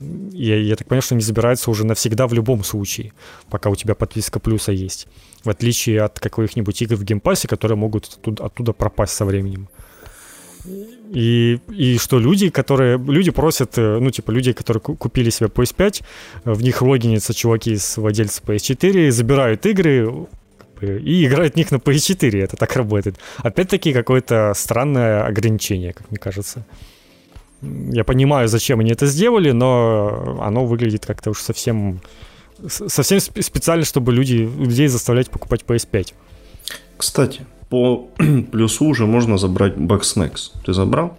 Я, я так понимаю, что они забираются уже навсегда в любом случае, пока у тебя подписка плюса есть. В отличие от каких-нибудь игр в Game Pass е, которые могут оттуда, оттуда пропасть со временем. И, и что люди, которые... Люди просят, э, ну, типа, люди, которые купили себе PS5, в них логинятся чуваки с владельца PS4, забирают игры, и играют в них на PS4. Это так работает. Опять-таки, какое-то странное ограничение, как мне кажется. Я понимаю, зачем они это сделали, но оно выглядит как-то уж совсем совсем специально, чтобы люди, людей заставлять покупать PS5. Кстати, по плюсу уже можно забрать Bugsnax. Ты забрал?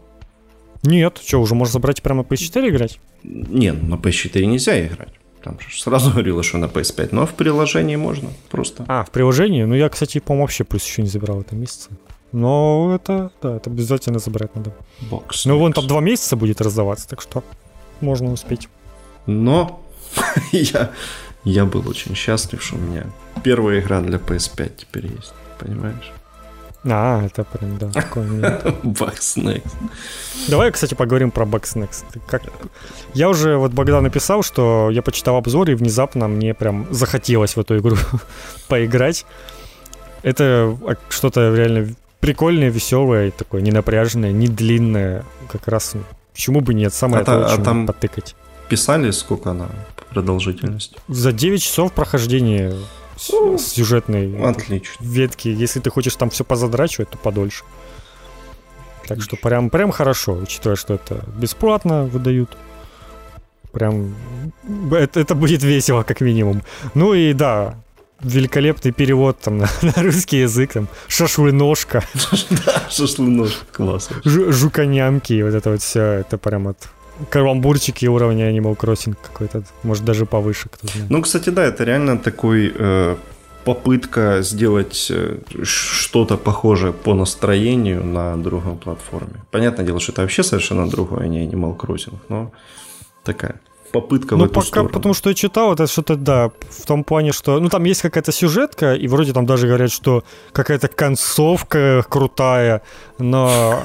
Нет, что, уже можно забрать прямо на PS4 играть? Нет, на PS4 нельзя играть. Там же сразу говорила, что на PS5, но в приложении можно просто. А, в приложении? Ну, я, кстати, по-моему, вообще плюс еще не забрал в этом месяце. Но это, да, это обязательно забрать надо. Бокс. Ну, вон там два месяца будет раздаваться, так что можно успеть. Но я, я был очень счастлив, что у меня первая игра для PS5 теперь есть, понимаешь? А, это прям, да, такой Bugsnax. Давай, кстати, поговорим про Bugsnax. Как... Я уже, вот Богдан написал, что я почитал обзор, и внезапно мне прям захотелось в эту игру поиграть. Это что-то реально прикольное, веселое, такое ненапряженное, не длинное. Как раз ну, почему бы нет, самое а, то, а там потыкать. Писали, сколько она продолжительность? За 9 часов прохождения ну, сюжетной Отлично. ветки. Если ты хочешь там все позадрачивать, то подольше. Так что прям, прям хорошо, учитывая, что это бесплатно выдают. Прям это, это будет весело, как минимум. Ну и да, великолепный перевод там на, на русский язык, там шашлыножка. Да, шашлыножка, классно. Жуконямки, вот это вот все, это прям от каламбурчики уровня Animal Crossing какой-то, может даже повыше, кто знает. Ну, кстати, да, это реально такой э, попытка сделать э, что-то похожее по настроению на другой платформе. Понятное дело, что это вообще совершенно другое, а не Animal Crossing, но такая попытка ну, в эту пока, сторону. потому что я читал, это что-то, да, в том плане, что, ну, там есть какая-то сюжетка, и вроде там даже говорят, что какая-то концовка крутая, но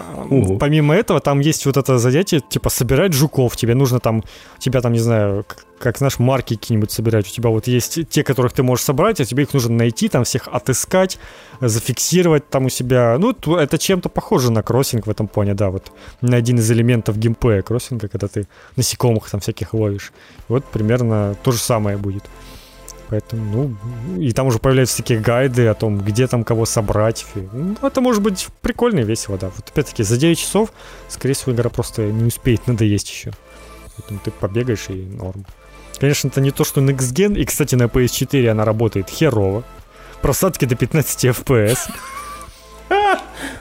помимо этого там есть вот это занятие, типа, собирать жуков, тебе нужно там, тебя там, не знаю, как, знаешь, марки какие-нибудь собирать. У тебя вот есть те, которых ты можешь собрать, а тебе их нужно найти, там всех отыскать, зафиксировать там у себя. Ну, это чем-то похоже на кроссинг в этом плане, да, вот на один из элементов геймплея кроссинга, когда ты насекомых там всяких ловишь. Вот примерно то же самое будет. Поэтому, ну, и там уже появляются такие гайды о том, где там кого собрать. Ну, это может быть прикольно и весело, да. Вот опять-таки, за 9 часов, скорее всего, игра просто не успеет надоесть еще. Поэтому ты побегаешь и норм. Конечно, это не то, что Next Gen, и, кстати, на PS4 она работает херово. Просадки до 15 FPS.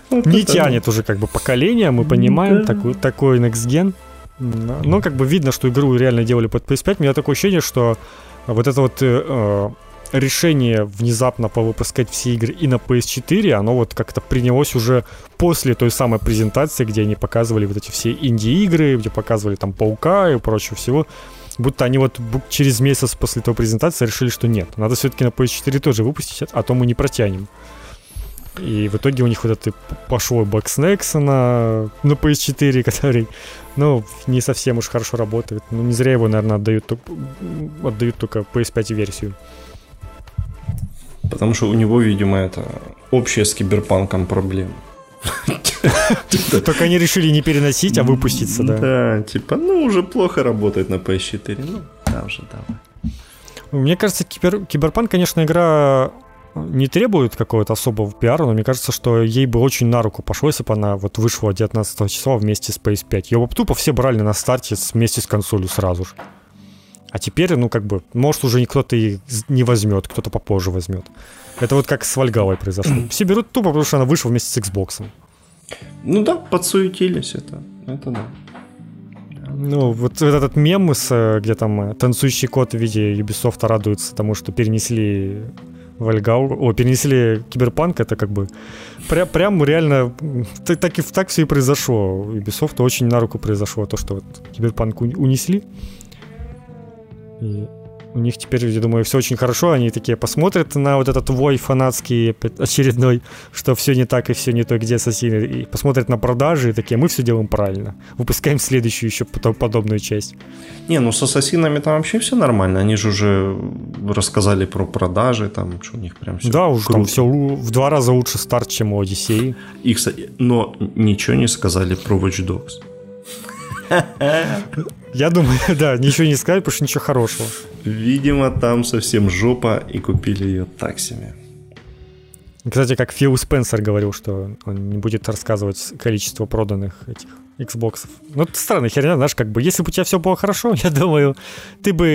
Не тянет уже как бы поколение, мы понимаем, такой, такой Next Gen. Но как бы видно, что игру реально делали под PS5. У меня такое ощущение, что вот это вот э, решение внезапно повыпускать все игры и на PS4, оно вот как-то принялось уже после той самой презентации, где они показывали вот эти все инди-игры, где показывали там Паука и прочего всего будто они вот через месяц после той презентации решили, что нет, надо все-таки на PS4 тоже выпустить, а то мы не протянем. И в итоге у них вот это пошло Bugsnax на, на PS4, который, ну, не совсем уж хорошо работает. Ну, не зря его, наверное, отдают, отдают только PS5 версию. Потому что у него, видимо, это общая с киберпанком проблема. Только они решили не переносить, а выпуститься, да. Да, типа, ну, уже плохо работает на PS4. Ну, да уже, давай. Мне кажется, кибер, Киберпанк, конечно, игра не требует какого-то особого пиара, но мне кажется, что ей бы очень на руку пошло, если бы она вот вышла 19 числа вместе с PS5. Ее бы тупо все брали на старте вместе с консолью сразу же. А теперь, ну, как бы, может, уже кто-то и не возьмет, кто-то попозже возьмет. Это вот как с Вальгалой произошло. Все берут тупо, потому что она вышла вместе с Xbox. Ну да, подсуетились это. Это да. Ну, вот этот мем, с, где там э, танцующий кот в виде Ubisoft радуется тому, что перенесли Вальгау, о, перенесли Киберпанк, это как бы прям, прям реально так, так, и, так все и произошло. Ubisoft очень на руку произошло то, что вот Киберпанк унесли. И у них теперь, я думаю, все очень хорошо. Они такие посмотрят на вот этот вой фанатский очередной, что все не так и все не то, где ассасины, и посмотрят на продажи и такие, мы все делаем правильно. Выпускаем следующую еще подобную часть. Не, ну с ассасинами там вообще все нормально. Они же уже рассказали про продажи, там, что у них прям все Да, уже там все в два раза лучше старт, чем у Одиссеи. И, но ничего не сказали про Watch Dogs. Я думаю, да, ничего не сказать, потому что ничего хорошего. Видимо, там совсем жопа и купили ее таксами. Кстати, как Фил Спенсер говорил, что он не будет рассказывать количество проданных этих Xbox. Ну, это странная херня, знаешь, как бы, если бы у тебя все было хорошо, я думаю, ты бы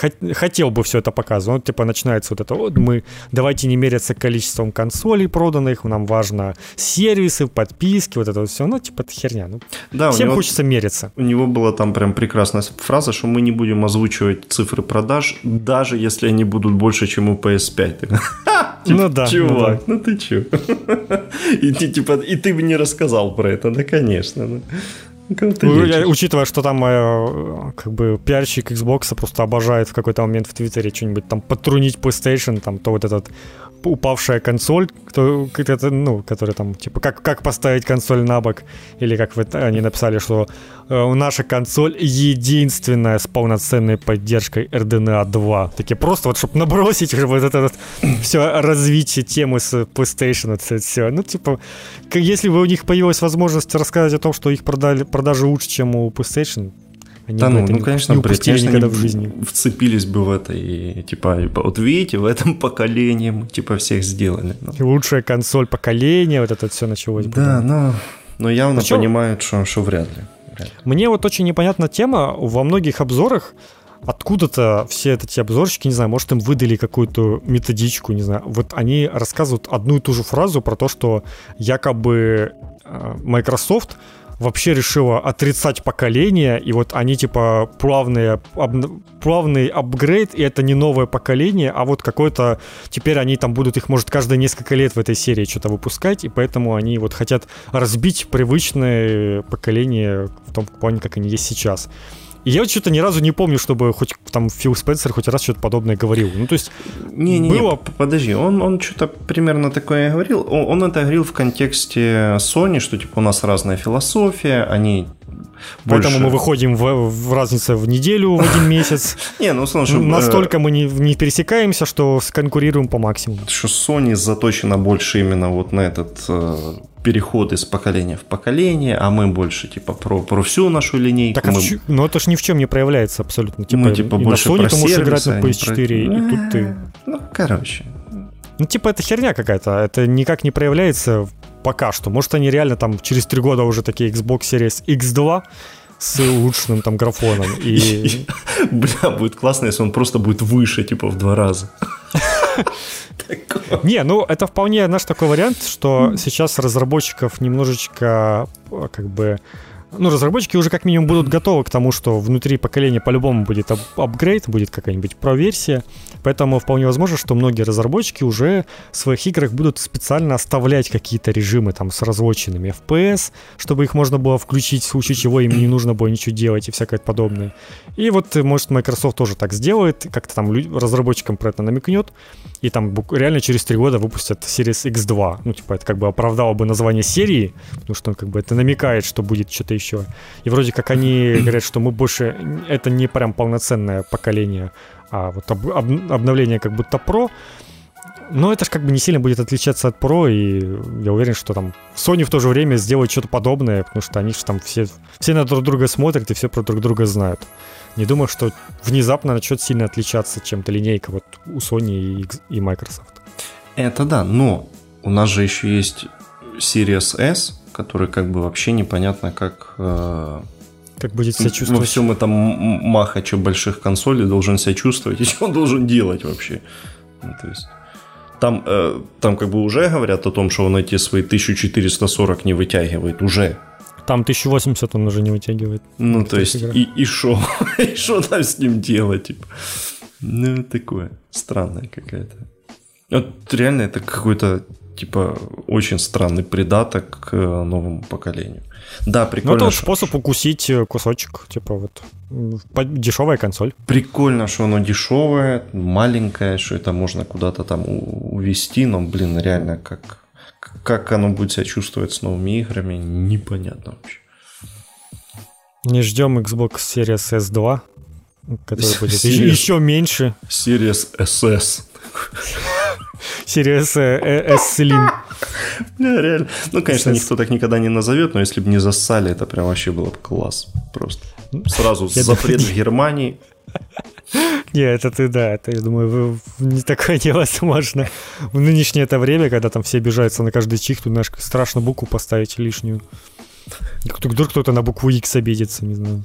э, хотел бы все это показывать. Ну, типа, начинается вот это, вот мы, давайте не меряться количеством консолей проданных, нам важно сервисы, подписки, вот это вот все. Ну, типа, это херня. Ну, да, всем него, хочется мериться. У него была там прям прекрасная фраза, что мы не будем озвучивать цифры продаж, даже если они будут больше, чем у PS5. Ну да. Чувак, ну ты чё? И типа, и ты бы не рассказал про это, да, конечно. Ну. Ну, я, учитывая, что там э, как бы пиарщик Xbox просто обожает в какой-то момент в Твиттере что-нибудь там подтрунить PlayStation, там то вот этот упавшая консоль, кто, это, ну, который там, типа, как, как поставить консоль на бок, или как вы, они написали, что э, наша консоль единственная с полноценной поддержкой RDNA 2. Такие просто вот, чтобы набросить вот это вот все развитие темы с PlayStation, это все. Ну, типа, если бы у них появилась возможность рассказать о том, что их продали, продажи лучше, чем у PlayStation, они да, ну, ну, конечно, не конечно, никогда в жизни. Вцепились бы в это и типа, вот видите, в этом поколении мы типа всех сделали. Ну. Лучшая консоль поколения, вот это все началось. Да, но, но явно Причем, понимают, что, что вряд ли. вряд ли. Мне вот очень непонятна тема, во многих обзорах откуда-то все эти обзорщики, не знаю, может им выдали какую-то методичку, не знаю, вот они рассказывают одну и ту же фразу про то, что якобы э, Microsoft вообще решила отрицать поколение, и вот они типа плавные, об, плавный апгрейд, и это не новое поколение, а вот какое-то, теперь они там будут их, может, каждые несколько лет в этой серии что-то выпускать, и поэтому они вот хотят разбить привычное поколение в том плане, как они есть сейчас. И я вот что-то ни разу не помню, чтобы хоть там Фил Спенсер хоть раз что-то подобное говорил. Ну, то есть, не, не, было... Не, подожди, он, он что-то примерно такое говорил. Он, он это говорил в контексте Sony, что типа у нас разная философия, они больше... Поэтому мы выходим в, в разницу в неделю, в один месяц. Не, ну слушай, настолько мы не, не пересекаемся, что сконкурируем по максимуму. Что Sony заточена больше именно вот на этот э, переход из поколения в поколение, а мы больше типа про, про всю нашу линейку. Так, а мы... в, ну это ж ни в чем не проявляется абсолютно. Типа, ну, типа больше на Sony ты можешь играть на PS4, про... и тут ты... Ну, короче. Ну, типа, это херня какая-то. Это никак не проявляется пока что. Может, они реально там через три года уже такие Xbox Series X2 с улучшенным там графоном. И... Бля, будет классно, если он просто будет выше, типа, в два раза. Не, ну это вполне наш такой вариант, что сейчас разработчиков немножечко как бы ну, разработчики уже как минимум будут готовы к тому, что внутри поколения по-любому будет ап- апгрейд, будет какая-нибудь про-версия. Поэтому вполне возможно, что многие разработчики уже в своих играх будут специально оставлять какие-то режимы там с разлоченными FPS, чтобы их можно было включить в случае чего им не нужно было ничего делать и всякое подобное. И вот, может, Microsoft тоже так сделает, как-то там разработчикам про это намекнет, и там реально через три года выпустят Series X2. Ну, типа, это как бы оправдало бы название серии, потому что как бы это намекает, что будет что-то еще. И вроде как они говорят, что мы больше... Это не прям полноценное поколение, а вот об, об, обновление как будто про. Но это же как бы не сильно будет отличаться от Pro, и я уверен, что там Sony в то же время сделает что-то подобное, потому что они же там все, все на друг друга смотрят и все про друг друга знают. Не думаю, что внезапно начнет сильно отличаться чем-то линейка вот у Sony и, и Microsoft. Это да, но у нас же еще есть Series S, который как бы вообще непонятно, как... Э, как будет себя чувствовать. Во всем этом махаче больших консолей должен себя чувствовать, и что он должен делать вообще. Ну, то есть... Там, э, там как бы уже говорят о том, что он эти свои 1440 не вытягивает уже. Там 1080 он уже не вытягивает. Ну, то есть, игра. и что? и что там с ним делать? Типа? Ну, такое. Странное какая-то. Вот реально это какой-то типа очень странный придаток к э, новому поколению. Да, прикольно. Ну, это способ укусить э, кусочек, типа вот дешевая консоль. Прикольно, что оно дешевое, маленькое, что это можно куда-то там увести, но, блин, реально, как, как оно будет себя чувствовать с новыми играми, непонятно вообще. Не ждем Xbox Series S2, который будет Series... еще меньше. Series SS. Series S Slim. Бля, реально. Ну, конечно, никто так никогда не назовет, но если бы не зассали, это прям вообще было бы класс. Просто. Сразу запрет в Германии. Не, это ты, да, это, я думаю, не такое невозможно. В нынешнее это время, когда там все обижаются на каждый чих, тут, знаешь, страшно букву поставить лишнюю. Вдруг кто-то на букву X обидится, не знаю.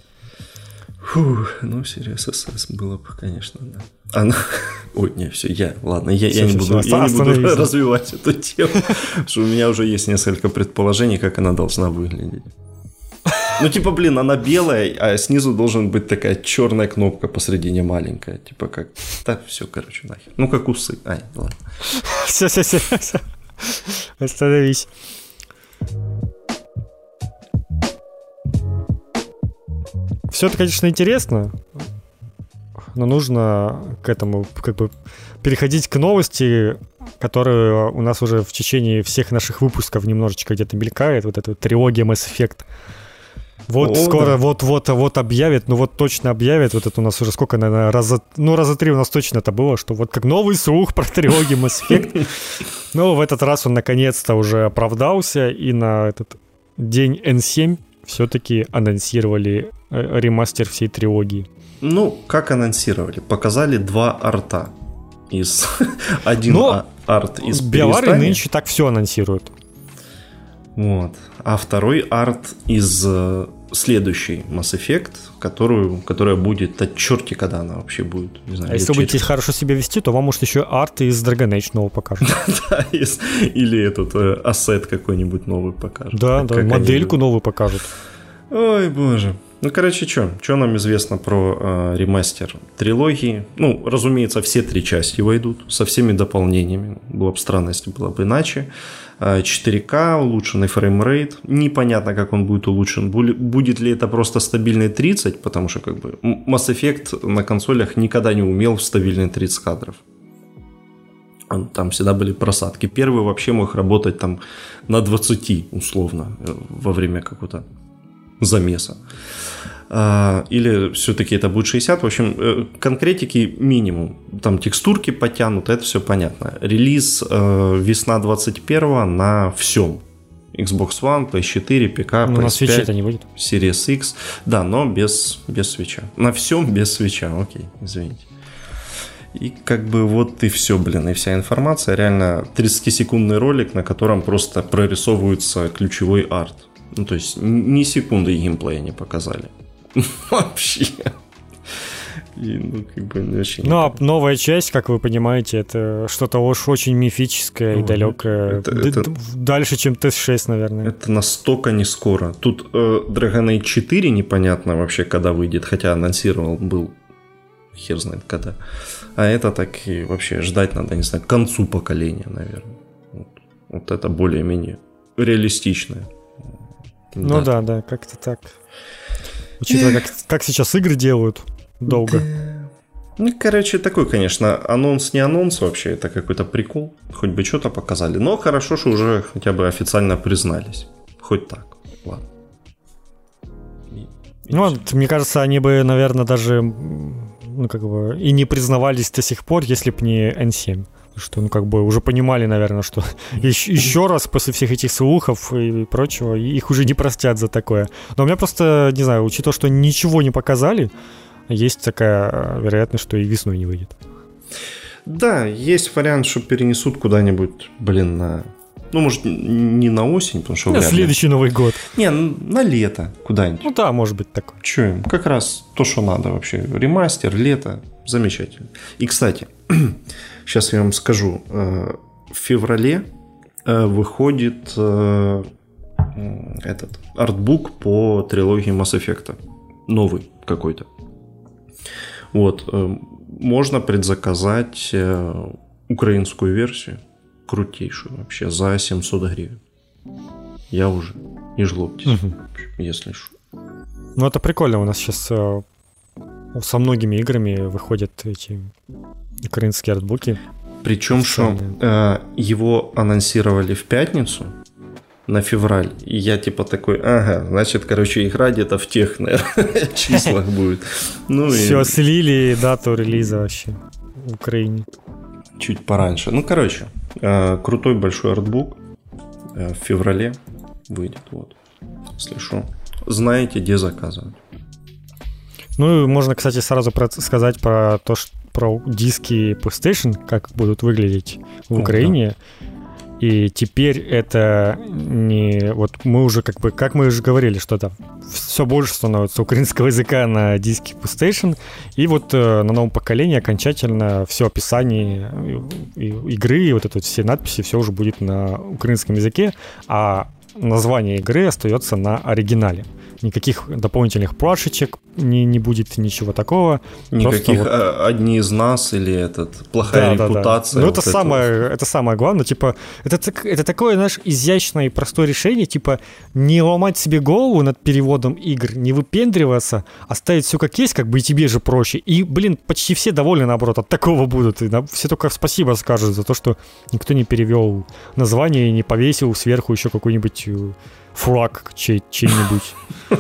Фух, ну, Series SS было бы, конечно, да. Она... Ой, не, все, я, ладно, я, все, я, не, буду, все, я не буду развивать эту тему, что у меня уже есть несколько предположений, как она должна выглядеть. Ну, типа, блин, она белая, а снизу должен быть такая черная кнопка посредине маленькая. Типа как... Так, все, короче, нахер. Ну, как усы. Ай, ладно. Все, все, все, все. Остановись. Все это, конечно, интересно, но нужно к этому как бы переходить к новости, которая у нас уже в течение всех наших выпусков немножечко где-то мелькает, вот эта трилогия Mass Effect. Вот О, скоро, да. вот-вот, вот объявят, ну вот точно объявят, вот это у нас уже сколько, наверное, раза, ну раза три у нас точно это было, что вот как новый слух про трилогию Mass Effect. Но в этот раз он наконец-то уже оправдался, и на этот день N7 все-таки анонсировали э, ремастер всей трилогии. Ну, как анонсировали? Показали два арта из один Но а, арт из Биовары нынче так все анонсируют. Вот. А второй арт из э, следующей Mass Effect, которую, которая будет, а черти когда она вообще будет. Не знаю, а если будете через... хорошо себя вести, то вам может еще арт из Dragon Age нового покажут. да, или этот э, asset какой-нибудь новый покажут. Да, да, модельку новую покажут. Ой, боже. Ну, короче, что? Что нам известно про э, ремастер трилогии? Ну, разумеется, все три части войдут со всеми дополнениями. Было бы странно, если было бы иначе. 4К, улучшенный framerate. Непонятно, как он будет улучшен. Будет ли это просто стабильный 30, потому что как бы Mass Effect на консолях никогда не умел в стабильный 30 кадров. Там всегда были просадки. Первый вообще мог работать там на 20 условно э, во время какого-то замеса. Или все-таки это будет 60. В общем, э, конкретики минимум. Там текстурки потянут, это все понятно. Релиз э, весна 21 на всем. Xbox One, PS4, ПК, PS5, ну, на свече это не будет. Series X. Да, но без, без свеча. На всем без свеча, окей, извините. И как бы вот и все, блин, и вся информация. Реально 30-секундный ролик, на котором просто прорисовывается ключевой арт. Ну, то есть ни секунды геймплея не показали. Вообще. И, ну, как бы очень... Ну, а новая часть, как вы понимаете, это что-то уж очень мифическое ну, и далекое. Это, Д- это... Дальше, чем ТС-6, наверное. Это настолько не скоро. Тут э, Dragon Age 4 непонятно вообще, когда выйдет, хотя анонсировал был хер знает когда. А это так и вообще ждать надо, не знаю, к концу поколения, наверное. Вот, вот это более-менее реалистичное. Ну да, да, да как-то так. Учитывая, как, как сейчас игры делают долго. Ну, короче, такой, конечно, анонс не анонс вообще, это какой-то прикол. Хоть бы что-то показали. Но хорошо, что уже хотя бы официально признались. Хоть так. Ладно. ну, вот, мне кажется, они бы, наверное, даже ну, как бы и не признавались до сих пор, если бы не N7. Что, ну, как бы уже понимали, наверное, что еще, еще раз после всех этих слухов и прочего, их уже не простят за такое. Но у меня просто, не знаю, учитывая, что ничего не показали, есть такая вероятность, что и весной не выйдет. Да, есть вариант, что перенесут куда-нибудь, блин, на ну, может, не на осень, потому что... На следующий ли. Новый год. Не, на лето куда-нибудь. Ну да, может быть такое. Че им? Как раз то, что надо вообще. Ремастер, лето. Замечательно. И, кстати, сейчас я вам скажу. Э, в феврале э, выходит э, этот артбук по трилогии Mass Effect. Новый какой-то. Вот. Можно предзаказать украинскую версию крутейшую вообще за 700 гривен. Я уже. Не жлобьтесь, угу. если что. Ну, это прикольно. У нас сейчас со многими играми выходят эти украинские артбуки. Причем, что э, его анонсировали в пятницу на февраль. И я типа такой, ага, значит, короче, игра где-то в тех, наверное, числах будет. Ну, Все, слили дату релиза вообще в Украине. Чуть пораньше. Ну, короче, Э, крутой большой артбук э, в феврале выйдет. Вот. Что. Знаете, где заказывать. Ну, можно, кстати, сразу про- сказать про то, что про диски PlayStation, как будут выглядеть в Украине. Да. И теперь это не... Вот мы уже как бы... Как мы уже говорили, что там все больше становится украинского языка на диске PlayStation. И вот э, на новом поколении окончательно все описание игры и вот это вот все надписи, все уже будет на украинском языке. А название игры остается на оригинале никаких дополнительных плашечек не, не будет, ничего такого. Никаких вот... А, одни из нас или этот плохая да, репутация. Да, да. Ну, это, вот самое, это... это самое главное. Типа, это, это такое, знаешь, изящное и простое решение, типа, не ломать себе голову над переводом игр, не выпендриваться, оставить все как есть, как бы и тебе же проще. И, блин, почти все довольны, наоборот, от такого будут. И все только спасибо скажут за то, что никто не перевел название и не повесил сверху еще какой-нибудь флаг чей- чей-нибудь.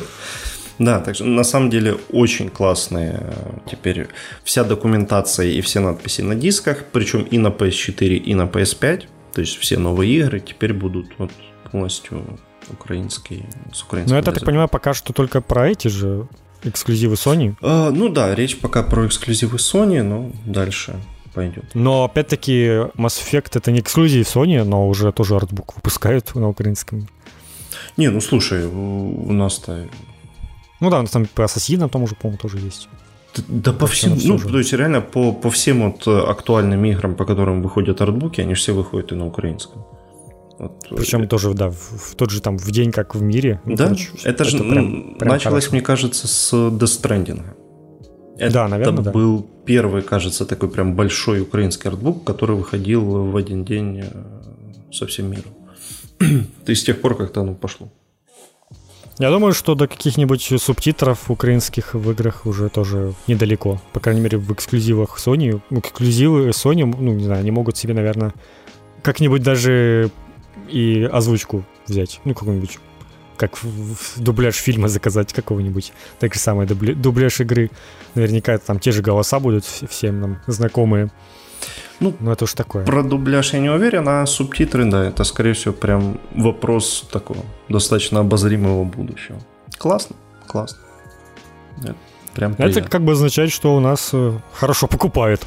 Да, так что на самом деле очень классные э, теперь вся документация и все надписи на дисках, причем и на PS4, и на PS5. То есть все новые игры теперь будут вот полностью украинские, с украинским Ну, я так понимаю, пока что только про эти же эксклюзивы Sony. А, ну да, речь пока про эксклюзивы Sony, но дальше пойдет. Но опять-таки Mass Effect это не эксклюзив Sony, но уже тоже артбук выпускают на украинском. Не, ну слушай, у нас-то... Ну да, у нас там по Ассасинам там уже, по-моему, тоже есть. Да, по всем, ну, то есть реально по, по всем вот э, актуальным играм, по которым выходят артбуки, они все выходят и на украинском. Вот. Причем тоже, да, в, в тот же там в день, как в мире. Ну, да, это, это же прям, прям началось, хорошо. мне кажется, с Death Stranding. Это да, наверное, да. был первый, кажется, такой прям большой украинский артбук, который выходил в один день э, со всем миром. Есть с тех пор как-то оно пошло. Я думаю, что до каких-нибудь субтитров украинских в играх уже тоже недалеко. По крайней мере, в эксклюзивах Sony. Эксклюзивы Sony, ну, не знаю, они могут себе, наверное, как-нибудь даже и озвучку взять. Ну, какую-нибудь как дубляж фильма заказать какого-нибудь. Так же самое дубляж игры. Наверняка там те же голоса будут всем нам знакомые. Ну, ну, это уж такое. Про дубляж я не уверен, а субтитры, да, это, скорее всего, прям вопрос такого достаточно обозримого будущего. Классно, классно. Это прям приятно. Это как бы означает, что у нас э, хорошо покупают,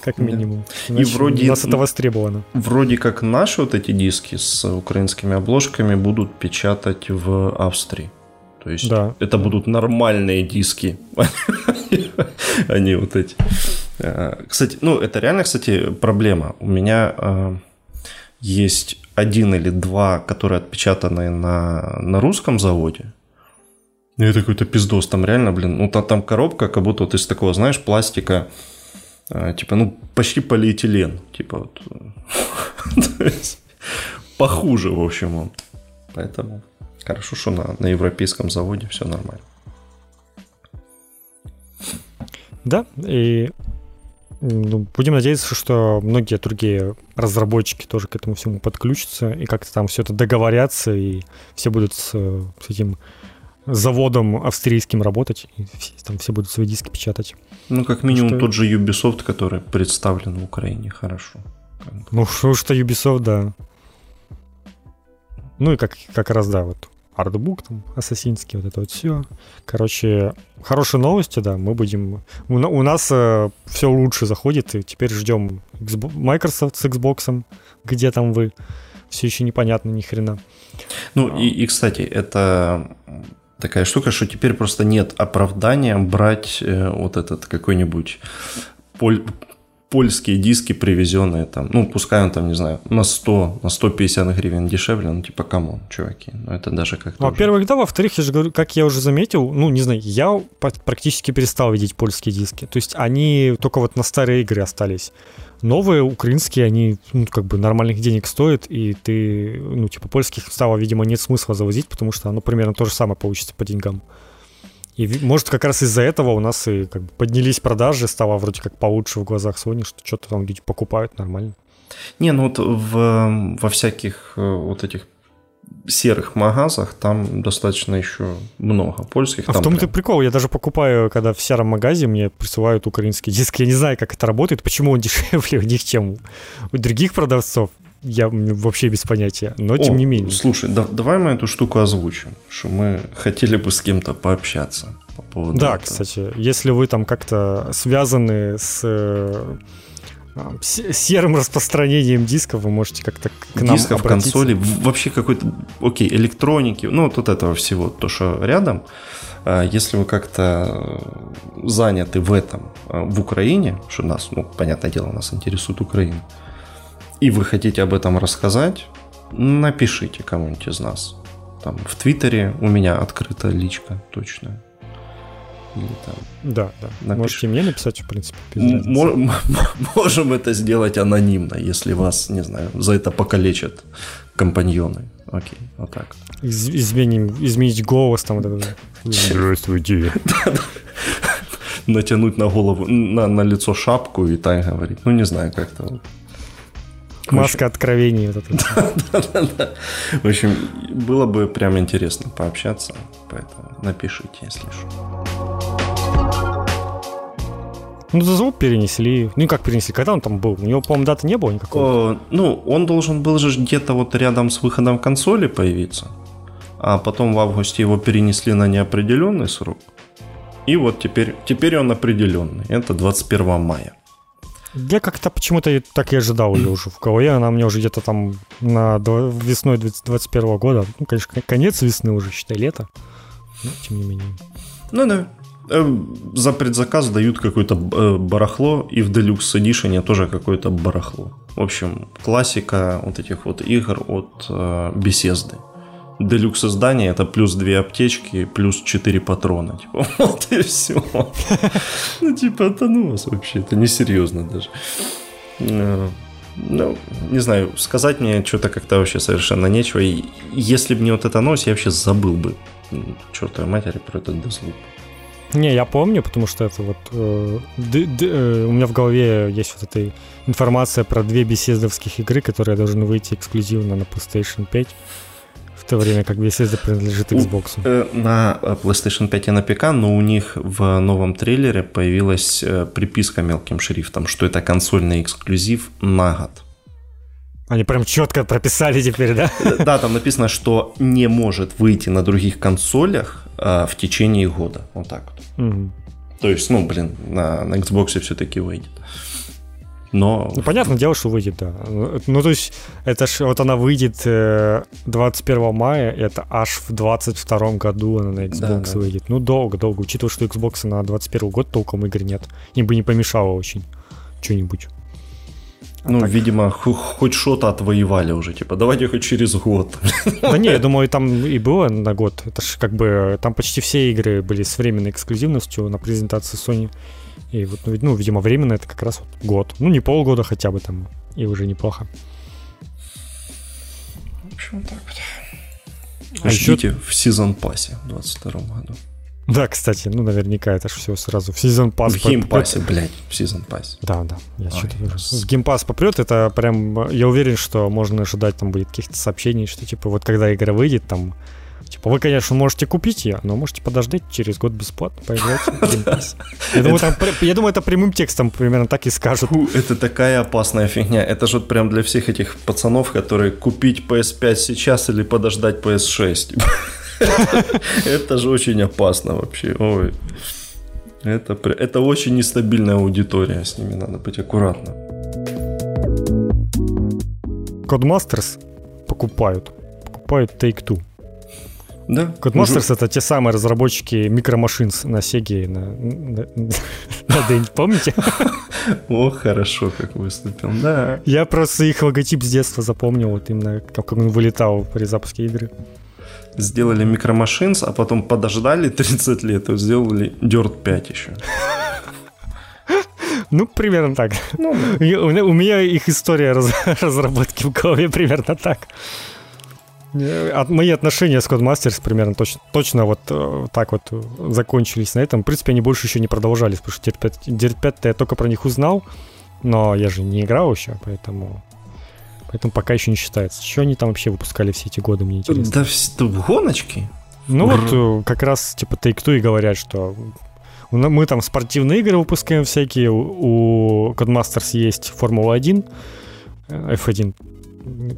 как минимум. Да. И вроде... У нас это востребовано. Вроде как наши вот эти диски с украинскими обложками будут печатать в Австрии. То есть да. это будут нормальные диски, а не вот эти. Э, кстати, ну, это реально, кстати, проблема. У меня э, есть один или два, которые отпечатаны на, на русском заводе. И это какой-то пиздос. Там реально, блин, ну там, там коробка, как будто вот из такого, знаешь, пластика, э, типа, ну, почти полиэтилен. Типа вот. Похуже, в общем, он. Поэтому хорошо, что на, на европейском заводе все нормально. Да, и ну, будем надеяться, что многие другие разработчики тоже к этому всему подключатся и как-то там все это договорятся, и все будут с, с этим заводом австрийским работать, и все, там все будут свои диски печатать. Ну, как минимум, что... тот же Ubisoft, который представлен в Украине, хорошо. Ну, что, что Ubisoft, да. Ну и как, как раз, да, вот артбук там ассасинский, вот это вот все. Короче, хорошие новости, да, мы будем... У, нас э, все лучше заходит, и теперь ждем Microsoft с Xbox, где там вы, все еще непонятно ни хрена. Ну и, и, кстати, это такая штука, что теперь просто нет оправдания брать э, вот этот какой-нибудь поль, польские диски, привезенные там, ну, пускай он там, не знаю, на 100, на 150 гривен дешевле, ну, типа, come on, чуваки, ну, это даже как-то... Во-первых, да, во-вторых, я же говорю, как я уже заметил, ну, не знаю, я практически перестал видеть польские диски, то есть они только вот на старые игры остались. Новые украинские, они, ну, как бы нормальных денег стоят, и ты, ну, типа, польских стало, видимо, нет смысла завозить, потому что оно примерно то же самое получится по деньгам. И может как раз из-за этого у нас и как бы поднялись продажи, стало вроде как получше в глазах Sony, что что-то там люди покупают нормально. Не, ну вот в, во всяких э, вот этих серых магазах там достаточно еще много польских. А в том-то прям... прикол, я даже покупаю, когда в сером магазе мне присылают украинский диск, я не знаю, как это работает, почему он дешевле у них, чем у других продавцов я вообще без понятия, но О, тем не менее. Слушай, да, давай мы эту штуку озвучим, что мы хотели бы с кем-то пообщаться по поводу Да, этого. кстати, если вы там как-то связаны с э, серым распространением дисков, вы можете как-то к нам Дисков, обратиться. консоли, вообще какой-то, окей, электроники, ну, вот этого всего, то, что рядом. А если вы как-то заняты в этом, а, в Украине, что нас, ну, понятное дело, нас интересует Украина, и вы хотите об этом рассказать, напишите кому-нибудь из нас. Там в Твиттере у меня открыта личка точно. Или там. Да, да. Напишите. Можете мне написать, в принципе. Можем это сделать анонимно, если вас, не знаю, за это покалечат компаньоны. Окей, вот так. Из- изменим, изменить голос там. Вот это. Здравствуйте. Натянуть на голову, на, на лицо шапку и так говорить. Ну, не знаю, как-то Маска откровений. Да-да-да. В общем, было бы прям интересно пообщаться, поэтому напишите, если что. Ну, звук перенесли. Ну, как перенесли? Когда он там был? У него, по-моему, даты не было никакого. О, ну, он должен был же где-то вот рядом с выходом консоли появиться. А потом в августе его перенесли на неопределенный срок. И вот теперь, теперь он определенный. Это 21 мая. Я как-то почему-то так и ожидал ее уже в голове. Она мне уже где-то там на весной 2021 года. Ну, конечно, конец весны уже, считай, лето. Но тем не менее. Ну да. Э, за предзаказ дают какое-то э, барахло, и в Deluxe Edition тоже какое-то барахло. В общем, классика вот этих вот игр от э, делюкс издание это плюс две аптечки, плюс четыре патрона. Типа, вот и все. Ну, типа, это ну вас вообще, это несерьезно даже. Ну, не знаю, сказать мне что-то как-то вообще совершенно нечего. И если бы не вот эта новость, я вообще забыл бы чертовой матери про этот Deathloop. Не, я помню, потому что это вот... Э, д, д, э, у меня в голове есть вот эта информация про две беседовских игры, которые должны выйти эксклюзивно на PlayStation 5 в то время как Bethesda принадлежит Xbox. Э, на э, PlayStation 5 и на ПК, но у них в новом трейлере появилась э, приписка мелким шрифтом, что это консольный эксклюзив на год. Они прям четко прописали теперь, да? Да, там написано, что не может выйти на других консолях в течение года. Вот так вот. Угу. То есть, ну, блин, на, на Xbox все-таки выйдет но... Ну, понятное дело, что выйдет, да. Ну, то есть, это ж, вот она выйдет 21 э, мая, это аж в 22 году она на Xbox да, да. выйдет. Ну, долго-долго, учитывая, что Xbox на 21 год толком игр нет. Им бы не помешало очень что-нибудь. А ну, так... видимо, хоть что-то отвоевали уже, типа, давайте хоть через год. Да не, я думаю, там и было на год. Это же как бы, там почти все игры были с временной эксклюзивностью на презентации Sony. И вот, ну, ну, видимо, временно это как раз вот год. Ну, не полгода хотя бы там, и уже неплохо. В общем, так вот. А Ждите еще... в season pass е в 22 году. Да, кстати, ну наверняка это же все сразу в season pass. В Game Pass е, блядь, в season pass е. Да, да, я что-то вижу. В Game Pass попрет, это прям, я уверен, что можно ожидать, там будет каких-то сообщений, что типа вот когда игра выйдет, там вы, конечно, можете купить ее, но можете подождать, через год бесплатно поиграть. Я думаю, там, я думаю, это прямым текстом примерно так и скажут. Фу, это такая опасная фигня. Это же вот прям для всех этих пацанов, которые купить PS5 сейчас или подождать PS6. Это же очень опасно вообще. Ой. Это, это очень нестабильная аудитория, с ними надо быть аккуратно. Codemasters покупают. Покупают Take-Two. Да. Codemasters уже... это те самые разработчики микромашин на Sega на, на, на день, помните? О, хорошо, как выступил, да. Я просто их логотип с детства запомнил, вот именно как он вылетал при запуске игры. Сделали микромашинс, а потом подождали 30 лет и сделали Dirt 5 еще. Ну, примерно так. Ну, да. у, меня, у меня их история раз, разработки в голове примерно так. Мои отношения с Codemasters примерно точно, точно вот э, так вот закончились на этом. В принципе, они больше еще не продолжались, потому что Dirt 5, Dirt 5 я только про них узнал, но я же не играл еще, поэтому Поэтому пока еще не считается. Что они там вообще выпускали все эти годы, мне интересно. Да, гоночки. Ну Ур... вот э, как раз типа Take-Two и говорят, что мы там спортивные игры выпускаем всякие, у Codemasters есть Формула-1, F1,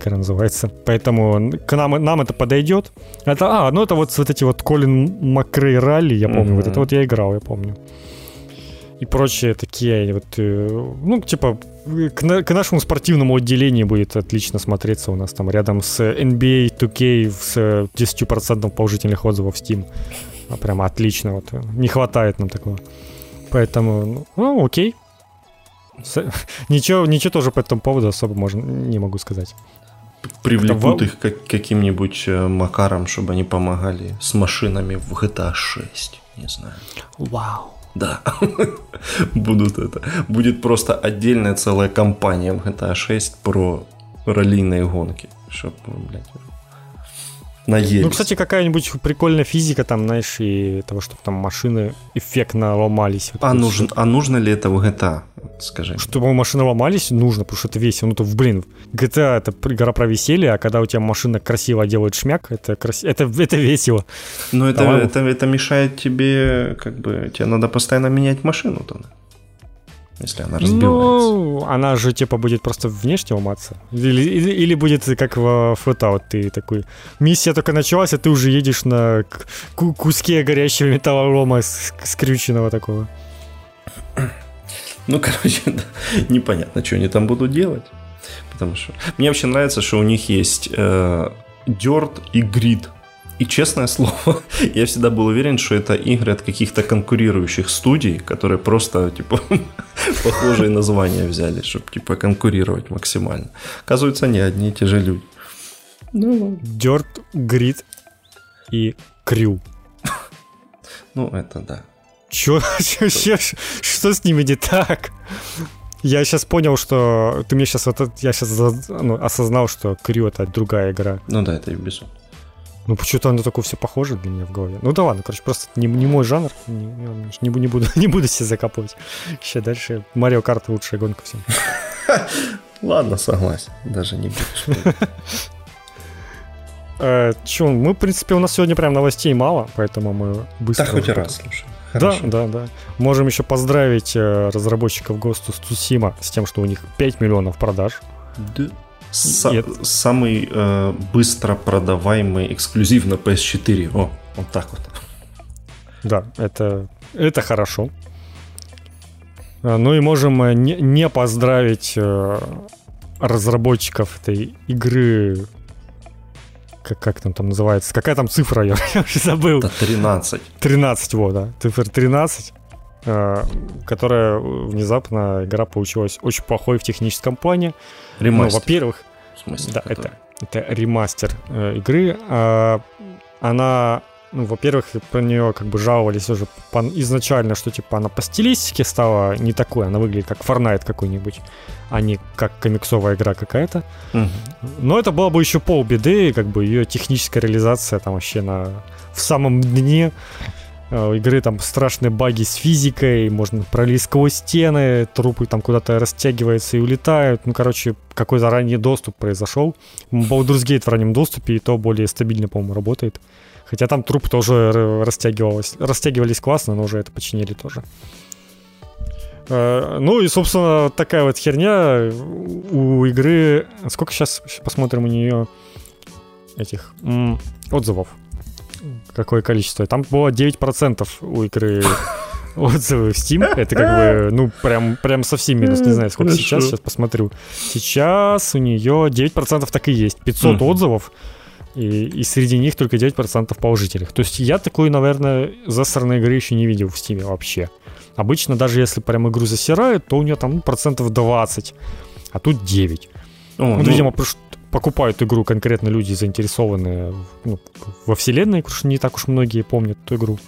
как называется. Поэтому к нам, нам это подойдет. Это, а, ну это вот вот эти вот Колин Макрей ралли, я помню, mm-hmm. вот это вот я играл, я помню. И прочие такие вот, э, ну, типа, к, к нашему спортивному отделению будет отлично смотреться у нас там рядом с NBA 2K с 10% положительных отзывов в Steam. А прямо отлично, вот. Не хватает нам такого. Поэтому, ну, ну окей. Ничего, ничего тоже по этому поводу особо можно, не могу сказать. Привлекут их как, каким-нибудь э, макаром, чтобы они помогали с машинами в GTA 6. Не знаю. Вау. Да. Будут это. Будет просто отдельная целая компания в GTA 6 про раллийные гонки. Чтобы, блядь, наелись. Ну, кстати, какая-нибудь прикольная физика там, знаешь, и того, чтобы там машины эффектно ломались. Вот а, нужен, а нужно ли это в GTA, скажи? Чтобы машины ломались, нужно, потому что это весело. Ну, то, блин, GTA это игра про веселье, а когда у тебя машина красиво делает шмяк, это, крас... это, это весело. Но это, это, это мешает тебе, как бы, тебе надо постоянно менять машину тогда если она разбивается. Ну, она же типа будет просто внешне ломаться. Или, или, или будет как в Fallout, ты такой, миссия только началась, а ты уже едешь на куске горящего металлолома скрюченного такого. Ну, короче, да, непонятно, что они там будут делать. Потому что мне вообще нравится, что у них есть э, Dirt и Grid и честное слово, я всегда был уверен, что это игры от каких-то конкурирующих студий, которые просто, типа, похожие названия взяли, чтобы, типа, конкурировать максимально. Оказывается, не одни и те же люди. Ну, Dirt, Grid и Crew. Ну, это да. Чё, что с ними не так? Я сейчас понял, что ты мне сейчас вот я сейчас ну, осознал, что Крю это другая игра. Ну да, это Ubisoft. Ну, почему-то оно такое все похоже для меня в голове. Ну да ладно, короче, просто не, не мой жанр. Не, не, не, буду, не буду себя закапывать. Еще дальше Марио Карт лучшая гонка всем. Ладно, согласен. Даже не буду. Э, Че, мы, в принципе, у нас сегодня прям новостей мало, поэтому мы быстро... Да, хоть раз, слушай. Да, да, да. Можем еще поздравить э, разработчиков of Tsushima с тем, что у них 5 миллионов продаж. Да. С- самый э, быстро продаваемый эксклюзив на PS4. О, вот так вот. Да, это, это хорошо. А, ну и можем э, не, не поздравить э, разработчиков этой игры. Как, как там, там называется? Какая там цифра? Я, я уже забыл. Это 13. 13, вот, да. Цифра 13. Э, которая внезапно игра получилась очень плохой в техническом плане. Ремастер. Ну, во-первых, смысле, да, это, это ремастер э, игры. А, она, ну, во-первых, про нее как бы жаловались уже по, изначально, что типа она по стилистике стала не такой, она выглядит как Fortnite какой-нибудь, а не как комиксовая игра какая-то. Угу. Но это было бы еще полбеды, как бы ее техническая реализация там вообще на в самом дне игры там страшные баги с физикой, можно пролезть сквозь стены, трупы там куда-то растягиваются и улетают. Ну, короче, какой-то ранний доступ произошел. Baldur's Gate в раннем доступе, и то более стабильно, по-моему, работает. Хотя там труп тоже растягивалось, растягивались классно, но уже это починили тоже. Э, ну и, собственно, такая вот херня у игры... Сколько сейчас, посмотрим у нее этих отзывов? Какое количество? Там было 9% у игры отзывы в Steam. Это как бы, ну, прям, прям совсем минус. Не знаю, сколько сейчас, сейчас посмотрю. Сейчас у нее 9% так и есть. 500 отзывов. И, и среди них только 9% положительных. То есть я такой, наверное, засранной игры еще не видел в Steam вообще. Обычно даже если прям игру засирают, то у нее там ну, процентов 20, а тут 9. О, ну, ну, видимо, покупают игру конкретно люди, заинтересованные ну, во вселенной, потому что не так уж многие помнят эту игру.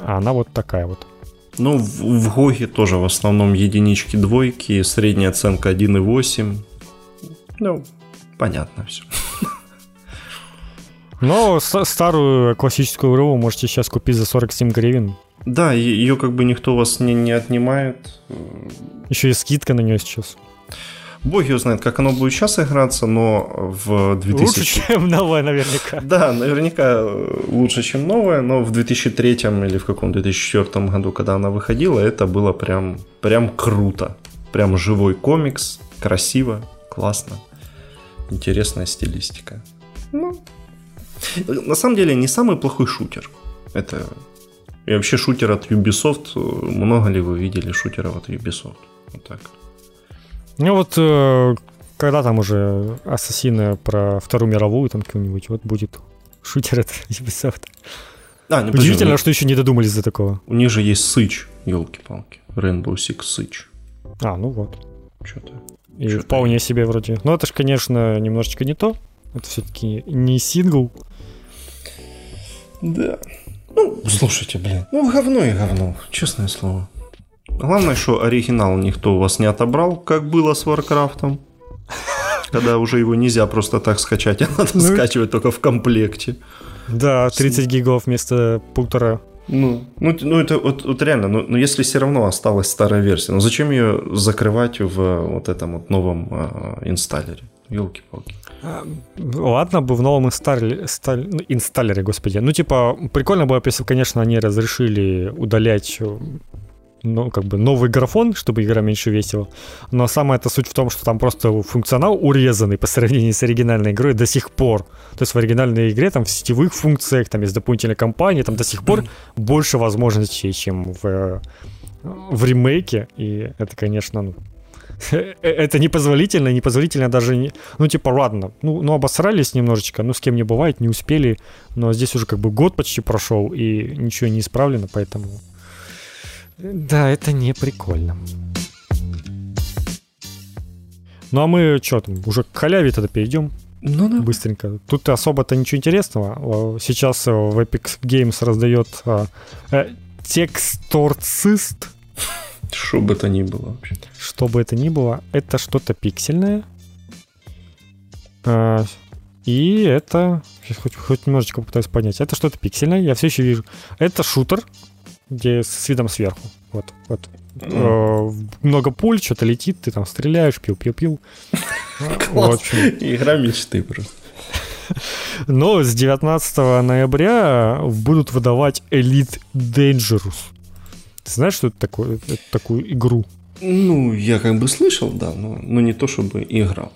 А она вот такая вот. Ну, в, в Гоге тоже в основном единички, двойки, средняя оценка 1,8. Ну, понятно все. Но старую классическую игру вы можете сейчас купить за 47 гривен. Да, ее как бы никто вас не, не отнимает. Еще и скидка на нее сейчас. Бог его знает, как оно будет сейчас играться, но в 2000... Лучше, чем новое, наверняка. Да, наверняка лучше, чем новое, но в 2003 или в каком 2004 году, когда она выходила, это было прям, прям круто. Прям живой комикс, красиво, классно, интересная стилистика. Ну, на самом деле, не самый плохой шутер. Это и вообще шутер от Ubisoft. Много ли вы видели шутеров от Ubisoft? Вот так. Ну вот, э, когда там уже Ассасины про Вторую мировую там какую-нибудь, вот будет шутер от Ubisoft. А, ну, Удивительно, что еще не додумались до такого. У них же есть Сыч, елки-палки. Rainbow Six Сыч. А, ну вот. Что-то. И Что-то вполне себе вроде. Но это же, конечно, немножечко не то. Это все-таки не сингл. Да. Ну, слушайте, блин. Ну, говно и говно, честное слово. Главное, что оригинал никто у вас не отобрал, как было с Варкрафтом. Когда уже его нельзя просто так скачать, а надо ну, скачивать только в комплекте. Да, 30 гигов вместо полтора. Ну, ну, ну это вот, вот реально, но, но если все равно осталась старая версия, ну зачем ее закрывать в вот этом вот новом э, инсталлере? Елки-палки. Ладно бы в новом инсталлере, сталь, ну, инсталлере, господи. Ну, типа, прикольно было, если, конечно, они разрешили удалять э, ну, как бы новый графон, чтобы игра меньше весила. Но самая эта суть в том, что там просто функционал урезанный по сравнению с оригинальной игрой до сих пор. То есть в оригинальной игре там в сетевых функциях, там есть дополнительные кампании, там до сих пор больше возможностей, чем в, э, в ремейке. И это, конечно, ну, Э, это непозволительно, непозволительно даже не... Ну, типа, ладно, ну, ну, обосрались немножечко, ну, с кем не бывает, не успели, но здесь уже как бы год почти прошел, и ничего не исправлено, поэтому... Да, это не прикольно. Ну, а мы что там, уже к халяве тогда перейдем? Ну да. Быстренько. Тут особо-то ничего интересного. Сейчас в Epic Games раздает э, э, тексторцист что бы это ни было вообще. Что бы это ни было, это что-то пиксельное. А, и это... Хоть, хоть немножечко попытаюсь понять. Это что-то пиксельное, я все еще вижу. Это шутер, где с видом сверху. Вот, вот. Mm. много пуль, что-то летит, ты там стреляешь, пил-пил-пил. Вот, Игра мечты просто. Но с 19 ноября будут выдавать Elite Dangerous. Ты знаешь, что это такое, это такую игру? Ну, я как бы слышал, да, но, но не то чтобы играл.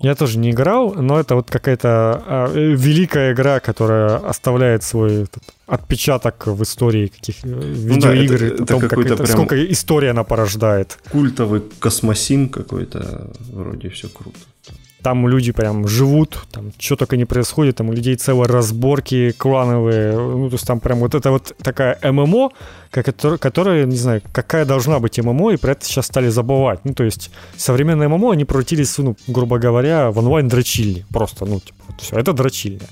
Я тоже не играл, но это вот какая-то а, великая игра, которая оставляет свой этот, отпечаток в истории каких видеоигр, ну, да, это, это том, как это, прям сколько история она порождает. Культовый космосим какой-то, вроде все круто. Там люди прям живут, там что только не происходит, там у людей целые разборки клановые, ну, то есть там прям вот это вот такая ММО, которая, не знаю, какая должна быть ММО, и про это сейчас стали забывать. Ну, то есть современные ММО, они превратились, ну, грубо говоря, в онлайн-дрочильни, просто, ну, типа, вот все, это дрочильня.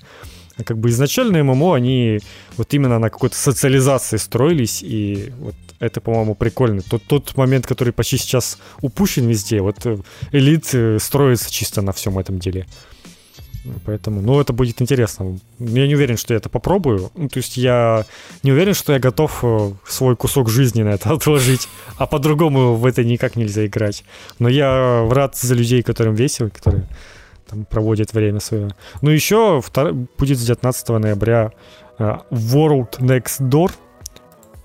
А как бы изначально ММО, они вот именно на какой-то социализации строились, и вот это, по-моему, прикольно. Тот, тот момент, который почти сейчас упущен везде, вот э, элит э, строится чисто на всем этом деле. Поэтому, ну, это будет интересно. Я не уверен, что я это попробую. Ну, то есть я не уверен, что я готов э, свой кусок жизни на это отложить. А по-другому в это никак нельзя играть. Но я рад за людей, которым весело, которые там проводит время свое. Ну, еще втор... будет с 19 ноября World Next Door.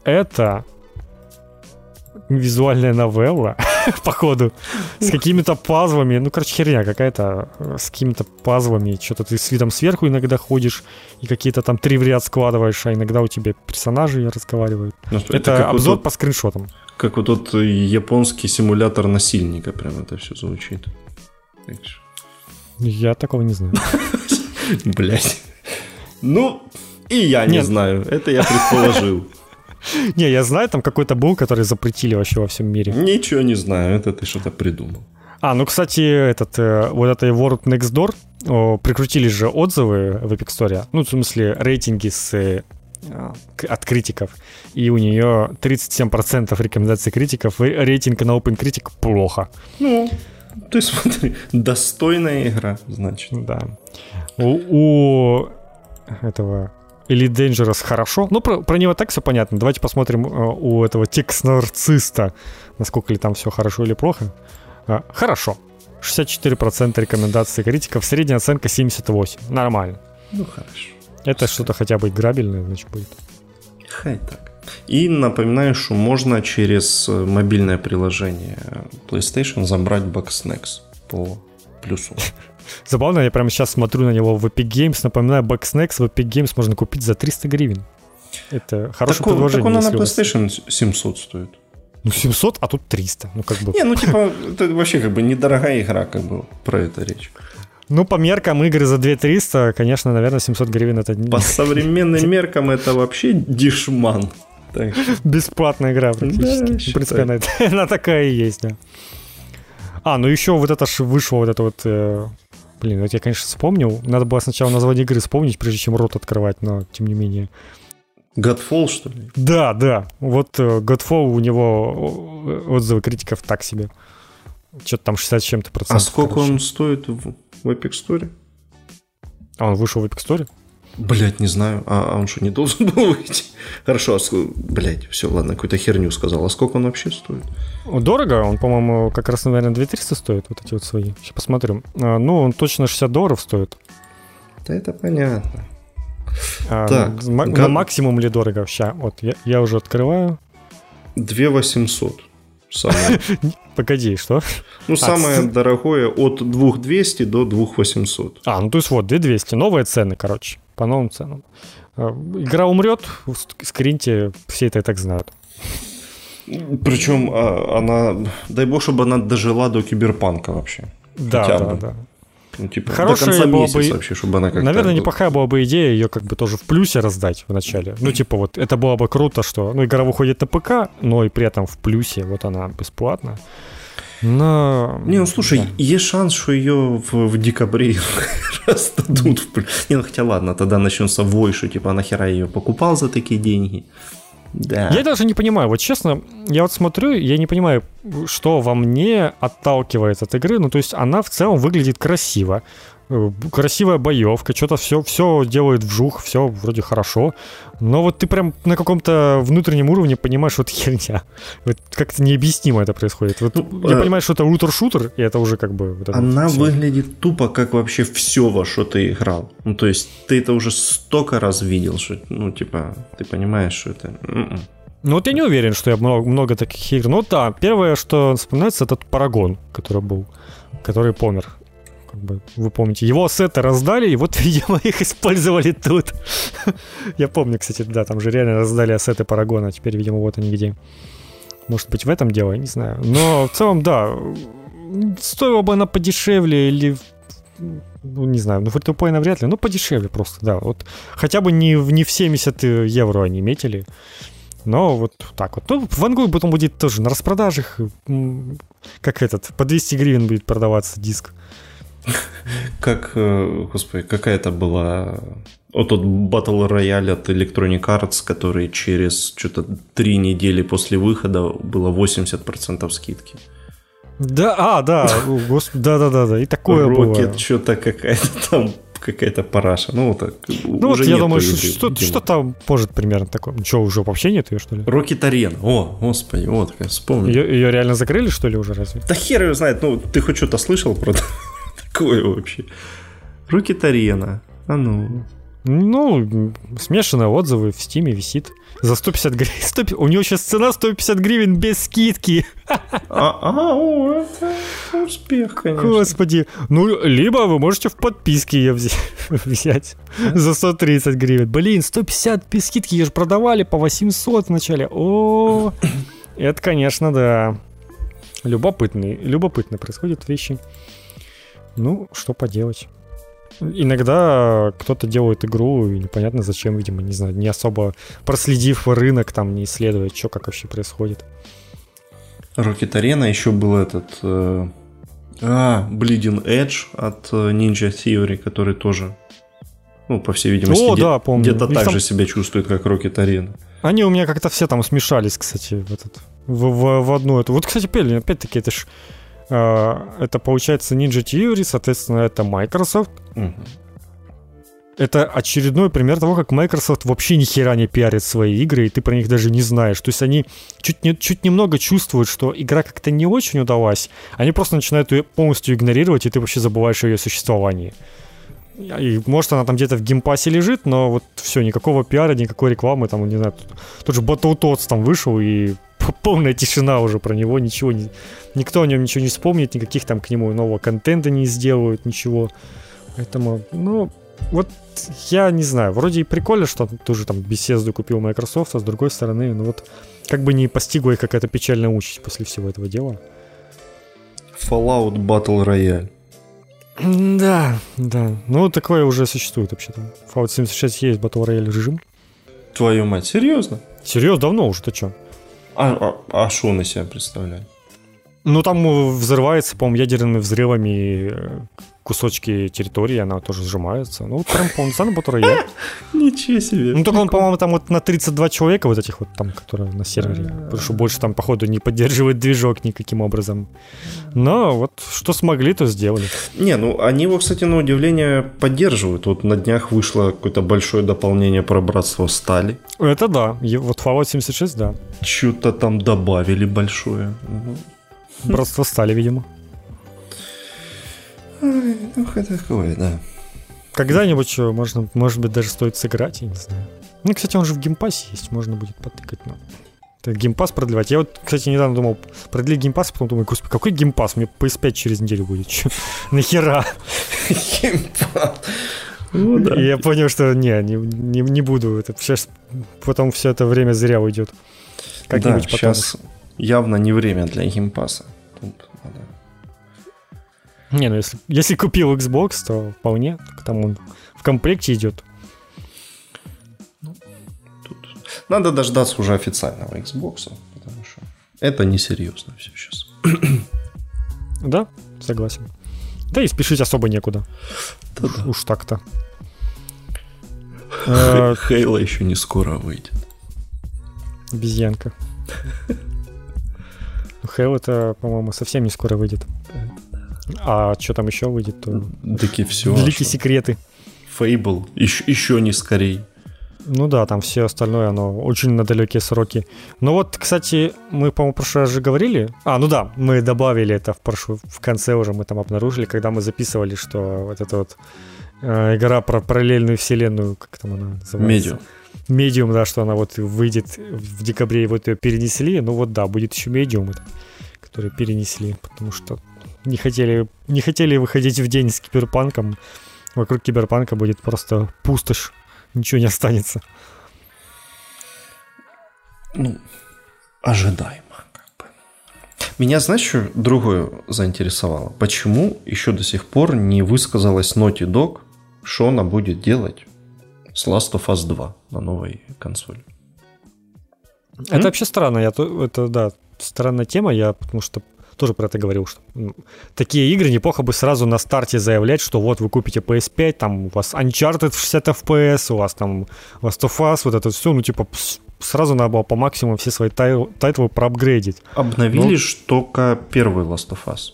Это визуальная новелла, походу, с какими-то пазлами. Ну, короче, херня какая-то, э, с какими-то пазлами. Что-то ты с видом сверху иногда ходишь и какие-то там три в ряд складываешь, а иногда у тебя персонажи разговаривают. Ну, это, это обзор вот по скриншотам. Как вот тот японский симулятор насильника, прям это все звучит. Я такого не знаю. Блять. Ну, и я не знаю. Это я предположил. Не, я знаю, там какой-то был, который запретили вообще во всем мире. Ничего не знаю, это ты что-то придумал. А, ну, кстати, этот, э, вот этой World Next Door о, прикрутили же отзывы в Epic Store. Ну, в смысле, рейтинги с, э, от критиков. И у нее 37% рекомендаций критиков, и рейтинг на OpenCritic плохо. Ну, ты смотри, достойная игра, значит. Да. У, у этого Elite Dangerous хорошо. Ну, про, про него так все понятно. Давайте посмотрим э, у этого текст-нарцисста, насколько ли там все хорошо или плохо. Э, хорошо. 64% рекомендаций критиков, средняя оценка 78. Нормально. Ну, хорошо. Это что-то хотя бы играбельное, значит, будет. Хай так. И напоминаю, что можно через э, мобильное приложение PlayStation забрать Bugsnax по плюсу. Забавно, я прямо сейчас смотрю на него в Epic Games, напоминаю, Bugsnax в Epic Games можно купить за 300 гривен. Это хорошее так, предложение. Так он на PlayStation 700 стоит. Ну, 700, а тут 300. Ну, как бы... Не, ну, типа, это вообще как бы недорогая игра, как бы, про это речь. Ну, по меркам игры за 2300, конечно, наверное, 700 гривен это... По современным меркам это вообще дешман. Так. Бесплатная игра практически. Да, в принципе, она, она такая и есть, да. А, ну еще вот это же вышло, вот это вот э, Блин, вот я, конечно, вспомнил. Надо было сначала название игры вспомнить, прежде чем рот открывать, но тем не менее. Godfall, что ли? Да, да. Вот uh, Godfall у него отзывы критиков так себе. Что-то там 60 с чем-то процентов. А сколько короче. он стоит в, в Epic Store? А он вышел в Epic Store? Блять, не знаю. А, а он что, не должен был выйти? Хорошо, а ск... блять, все, ладно, какую-то херню сказал. А сколько он вообще стоит? Дорого, он, по-моему, как раз, наверное, 2300 стоит, вот эти вот свои. Сейчас посмотрим. А, ну, он точно 60 долларов стоит. Да это понятно. А, так, на, гад... максимум ли дорого вообще? Вот, я, я уже открываю. 2800. Самое. Погоди, что? Ну, а, самое дорогое от 2200 до 2800. А, ну то есть вот, 2200. Новые цены, короче, по новым ценам. А, игра умрет, скриньте, все это и так знают. Причем а, она, дай бог, чтобы она дожила до киберпанка вообще. Да, Хотя да, бы. да. Ну, типа, Хорошая до была бы... вообще, чтобы она как-то... Наверное, неплохая была бы идея ее как бы тоже в плюсе раздать в начале. Ну, типа вот, это было бы круто, что... Ну, игра выходит на ПК, но и при этом в плюсе, вот она бесплатна. Но... Не, ну слушай, да. есть шанс, что ее в, в декабре раздадут. В... Не, ну хотя ладно, тогда начнется вой, что типа нахера ее покупал за такие деньги. Да. Я даже не понимаю, вот честно, я вот смотрю, я не понимаю, что во мне отталкивает от игры. Ну, то есть она в целом выглядит красиво. Э, красивая боевка, что-то все, все делает вжух, все вроде хорошо. Но вот ты прям на каком-то внутреннем уровне понимаешь, вот херня. Вот как-то необъяснимо это происходит. Вот ну, я а... понимаю, что это лутер-шутер, и это уже как бы... Вот Она вот выглядит тупо, как вообще все, во что ты играл. Ну, то есть ты это уже столько раз видел, что, ну, типа, ты понимаешь, что это... М-м. Ну вот я не уверен, что я много, много таких игр. Ну да, первое, что вспоминается, это Парагон, который был, который помер как бы, вы помните, его сеты раздали, и вот, видимо, их использовали тут. Я помню, кстати, да, там же реально раздали ассеты Парагона, теперь, видимо, вот они где. Может быть, в этом дело, я не знаю. Но в целом, да, стоило бы она подешевле или ну, не знаю, ну, фри навряд ли, ну, подешевле просто, да. Вот хотя бы не, не в 70 евро они метили, но вот так вот. Ну, в Ангу потом будет тоже на распродажах, как этот, по 200 гривен будет продаваться диск. Как, э, господи, какая-то была... Вот тот Battle Royale от Electronic Arts, который через что-то три недели после выхода было 80% скидки. Да, а, да, да, да, да, да, и такое Rocket, было. что-то какая-то там какая-то параша. Ну, так. Ну, вот я думаю, что, что, что там может примерно такое. Что, уже вообще нет ее, что ли? Rocket Arena. О, господи, вот, вспомнил. Ее, ее реально закрыли, что ли, уже разве? Да хер ее знает. Ну, ты хоть что-то слышал про такое вообще? Rocket Arena. А ну. Ну, смешанные отзывы в стиме висит. За 150 гривен. 100, у него сейчас цена 150 гривен без скидки. А, а о, это успех, конечно. Господи. Ну, либо вы можете в подписке ее взять за 130 гривен. Блин, 150 без скидки, ее же продавали по 800 вначале. О, это, конечно, да. Любопытный, любопытно происходят вещи. Ну, что поделать. Иногда кто-то делает игру, и непонятно зачем, видимо, не знаю, не особо проследив рынок, там, не исследуя, что как вообще происходит. Rocket Arena еще был этот... Э, а, Bleeding Edge от э, Ninja Theory, который тоже, ну, по всей видимости, О, да, помню. где-то так там... же себя чувствует, как Rocket Arena. Они у меня как-то все там смешались, кстати, в, этот, в, в, в одну эту. Вот, кстати, Пелли, опять-таки, это ж а, это получается Ninja Theory, соответственно, это Microsoft. Угу. Это очередной пример того, как Microsoft вообще ни хера не пиарит свои игры, и ты про них даже не знаешь. То есть они чуть, не, чуть немного чувствуют, что игра как-то не очень удалась, они просто начинают ее полностью игнорировать, и ты вообще забываешь о ее существовании. И может она там где-то в Game Pass е лежит, но вот все, никакого пиара, никакой рекламы, там, не знаю, тут, тут же Battletoads там вышел, и полная тишина уже про него, ничего не... Никто о нем ничего не вспомнит, никаких там к нему нового контента не сделают, ничего. Поэтому, ну, вот я не знаю, вроде и прикольно, что тоже там Бетесду купил Microsoft, а с другой стороны, ну вот как бы не постигла их какая-то печальная участь после всего этого дела. Fallout Battle Royale. Да, да. Ну, такое уже существует вообще-то. Fallout 76 есть Battle Royale режим. Твою мать, серьезно? Серьезно, давно уже, ты чё? А, а, а что он из себя представляет? Ну, там взрывается, по-моему, ядерными взрывами э, кусочки территории, она тоже сжимается. Ну, прям полноценный батл я. Ничего себе. Ну, только он, по-моему, там вот на 32 человека вот этих вот там, которые на сервере. Потому что больше там, походу, не поддерживает движок никаким образом. Но вот что смогли, то сделали. Не, ну, они его, кстати, на удивление поддерживают. Вот на днях вышло какое-то большое дополнение про Братство Стали. Это да. Вот Fallout 76, да. Что-то там добавили большое. Братство Стали, видимо. Ой, ну, такое, да. Когда-нибудь что, можно, может быть, даже стоит сыграть, я не знаю. Ну, кстати, он же в Game Pass е есть, можно будет потыкать, но... Это Game Pass продлевать. Я вот, кстати, недавно думал, продлить Game Pass, потом думаю, господи, какой Game Pass? Мне PS5 через неделю будет. Чё? Нахера? Game Pass. Ну, да. И я понял, что не, не, не, не буду. Это сейчас потом все это время зря уйдет. Как-нибудь да, потом. сейчас явно не время для Game Pass а. Тут не, ну если, если купил Xbox, то вполне. Там он в комплекте идет. Ну, тут надо дождаться уже официального Xbox, потому что это несерьезно все сейчас. Да, согласен. Да и спешить особо некуда. Да, уж, да. уж так-то. Хейла еще не скоро выйдет. Обезьянка. Хейл это, по-моему, совсем не скоро выйдет. А что там еще выйдет? То... Такие все. Великие секреты. Фейбл. Еще, еще не скорей. Ну да, там все остальное, оно очень на далекие сроки. Ну вот, кстати, мы, по-моему, в прошлый раз же говорили. А, ну да, мы добавили это в, прошлый, в конце уже, мы там обнаружили, когда мы записывали, что вот эта вот э, игра про параллельную вселенную, как там она называется? Медиум. Медиум, да, что она вот выйдет в декабре, и вот ее перенесли. Ну вот да, будет еще медиум, который перенесли, потому что не хотели, не хотели выходить в день с киберпанком. Вокруг киберпанка будет просто пустошь. Ничего не останется. Ну, ожидаемо. Как бы. Меня, знаешь, что другое заинтересовало? Почему еще до сих пор не высказалась Naughty Dog, что она будет делать с Last of Us 2 на новой консоли? Это М? вообще странно. Я, это, да, странная тема. Я потому что тоже про это говорил, что ну, такие игры неплохо бы сразу на старте заявлять, что вот вы купите PS5, там у вас Uncharted в 60 FPS, у вас там Last of Us, вот это все, ну типа сразу надо было по максимуму все свои тай- тайтлы проапгрейдить. Обновили Но... только первый Last of Us.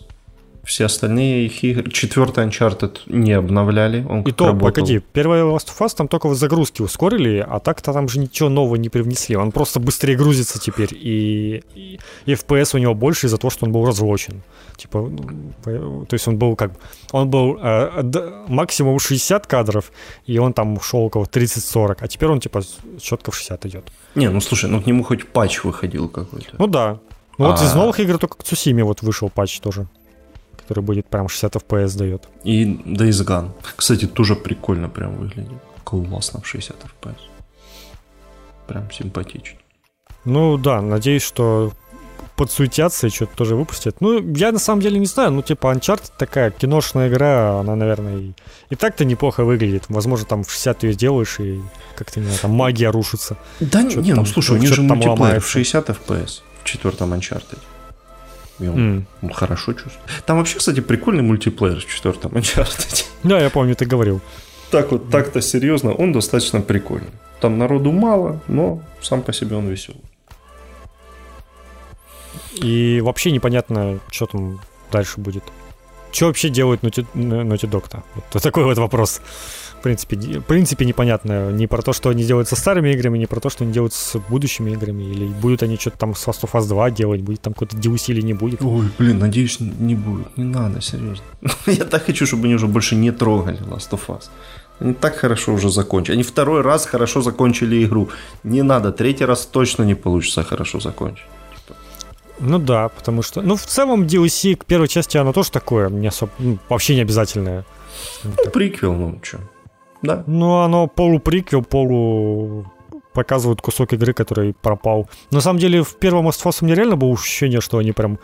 Все остальные их игры... Четвертый Uncharted не обновляли. Он И то, работал. погоди, первый Last of Us там только загрузки ускорили, а так-то там же ничего нового не привнесли. Он просто быстрее грузится теперь, и, и, и FPS у него больше из-за того, что он был разлочен. Типа, то есть он был как... Он был э, максимум 60 кадров, и он там шел около 30-40, а теперь он типа четко в 60 идет. Не, ну слушай, ну к нему хоть патч выходил какой-то. Ну да. Ну а... вот из новых игр только к Цусиме вот вышел патч тоже который будет прям 60 FPS дает. И Days Gone. Кстати, тоже прикольно прям выглядит. Классно в 60 FPS. Прям симпатично. Ну да, надеюсь, что подсуетятся и что-то тоже выпустят. Ну, я на самом деле не знаю, ну, типа, Uncharted такая киношная игра, она, наверное, и, и так-то неплохо выглядит. Возможно, там в 60 ее сделаешь, и как-то, не знаю, там магия рушится. Да, не, не ну, слушай, у них же мультиплеер в 60 FPS в четвертом Uncharted. И он, mm. хорошо чувствует. Там вообще, кстати, прикольный мультиплеер в четвертом Uncharted. Да, я помню, ты говорил. Так вот, так-то серьезно, он достаточно прикольный. Там народу мало, но сам по себе он веселый. И вообще непонятно, что там дальше будет. Что вообще делают Naughty, Naughty Dog-то? Вот такой вот вопрос в принципе, в принципе непонятно не про то, что они делают со старыми играми, не про то, что они делают с будущими играми, или будут они что-то там с Last of Us 2 делать, будет там какой-то DLC или не будет. Ой, блин, надеюсь, не будет. Не надо, серьезно. Я так хочу, чтобы они уже больше не трогали Last of Us. Они так хорошо уже закончили. Они второй раз хорошо закончили игру. Не надо, третий раз точно не получится хорошо закончить. Ну да, потому что... Ну, в целом DLC к первой части, оно тоже такое, не особо... Ну, вообще не обязательное. Ну, приквел, ну, что. Да. Ну, оно полуприквел, полу показывают кусок игры, который пропал. На самом деле, в первом Last of Us у меня реально было ощущение, что они прям...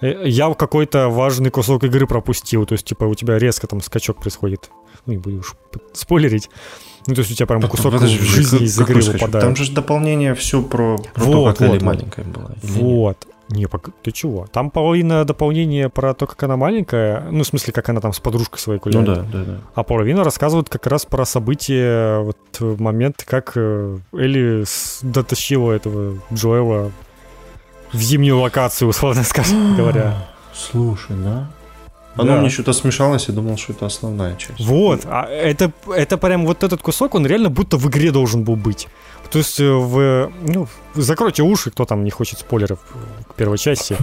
Э, я какой-то важный кусок игры пропустил. То есть, типа, у тебя резко там скачок происходит. Ну, не буду уж спойлерить. Ну, то есть у тебя прям кусок Подожди, жизни из игры выпадает. Там же дополнение все про, про вот, то, как вот. маленькая была. Вот. Не, ты чего? Там половина дополнения про то, как она маленькая, ну, в смысле, как она там с подружкой своей гуляет. Ну да, да, да. А половина рассказывает как раз про события, вот момент, как э, Элли дотащила этого Джоэла в зимнюю локацию, условно скажем говоря. Слушай, да? Оно да. мне что-то смешалось, и думал, что это основная часть. Вот, а это, это прям вот этот кусок, он реально будто в игре должен был быть. То есть э, в, ну, закройте уши, кто там не хочет спойлеров к первой части.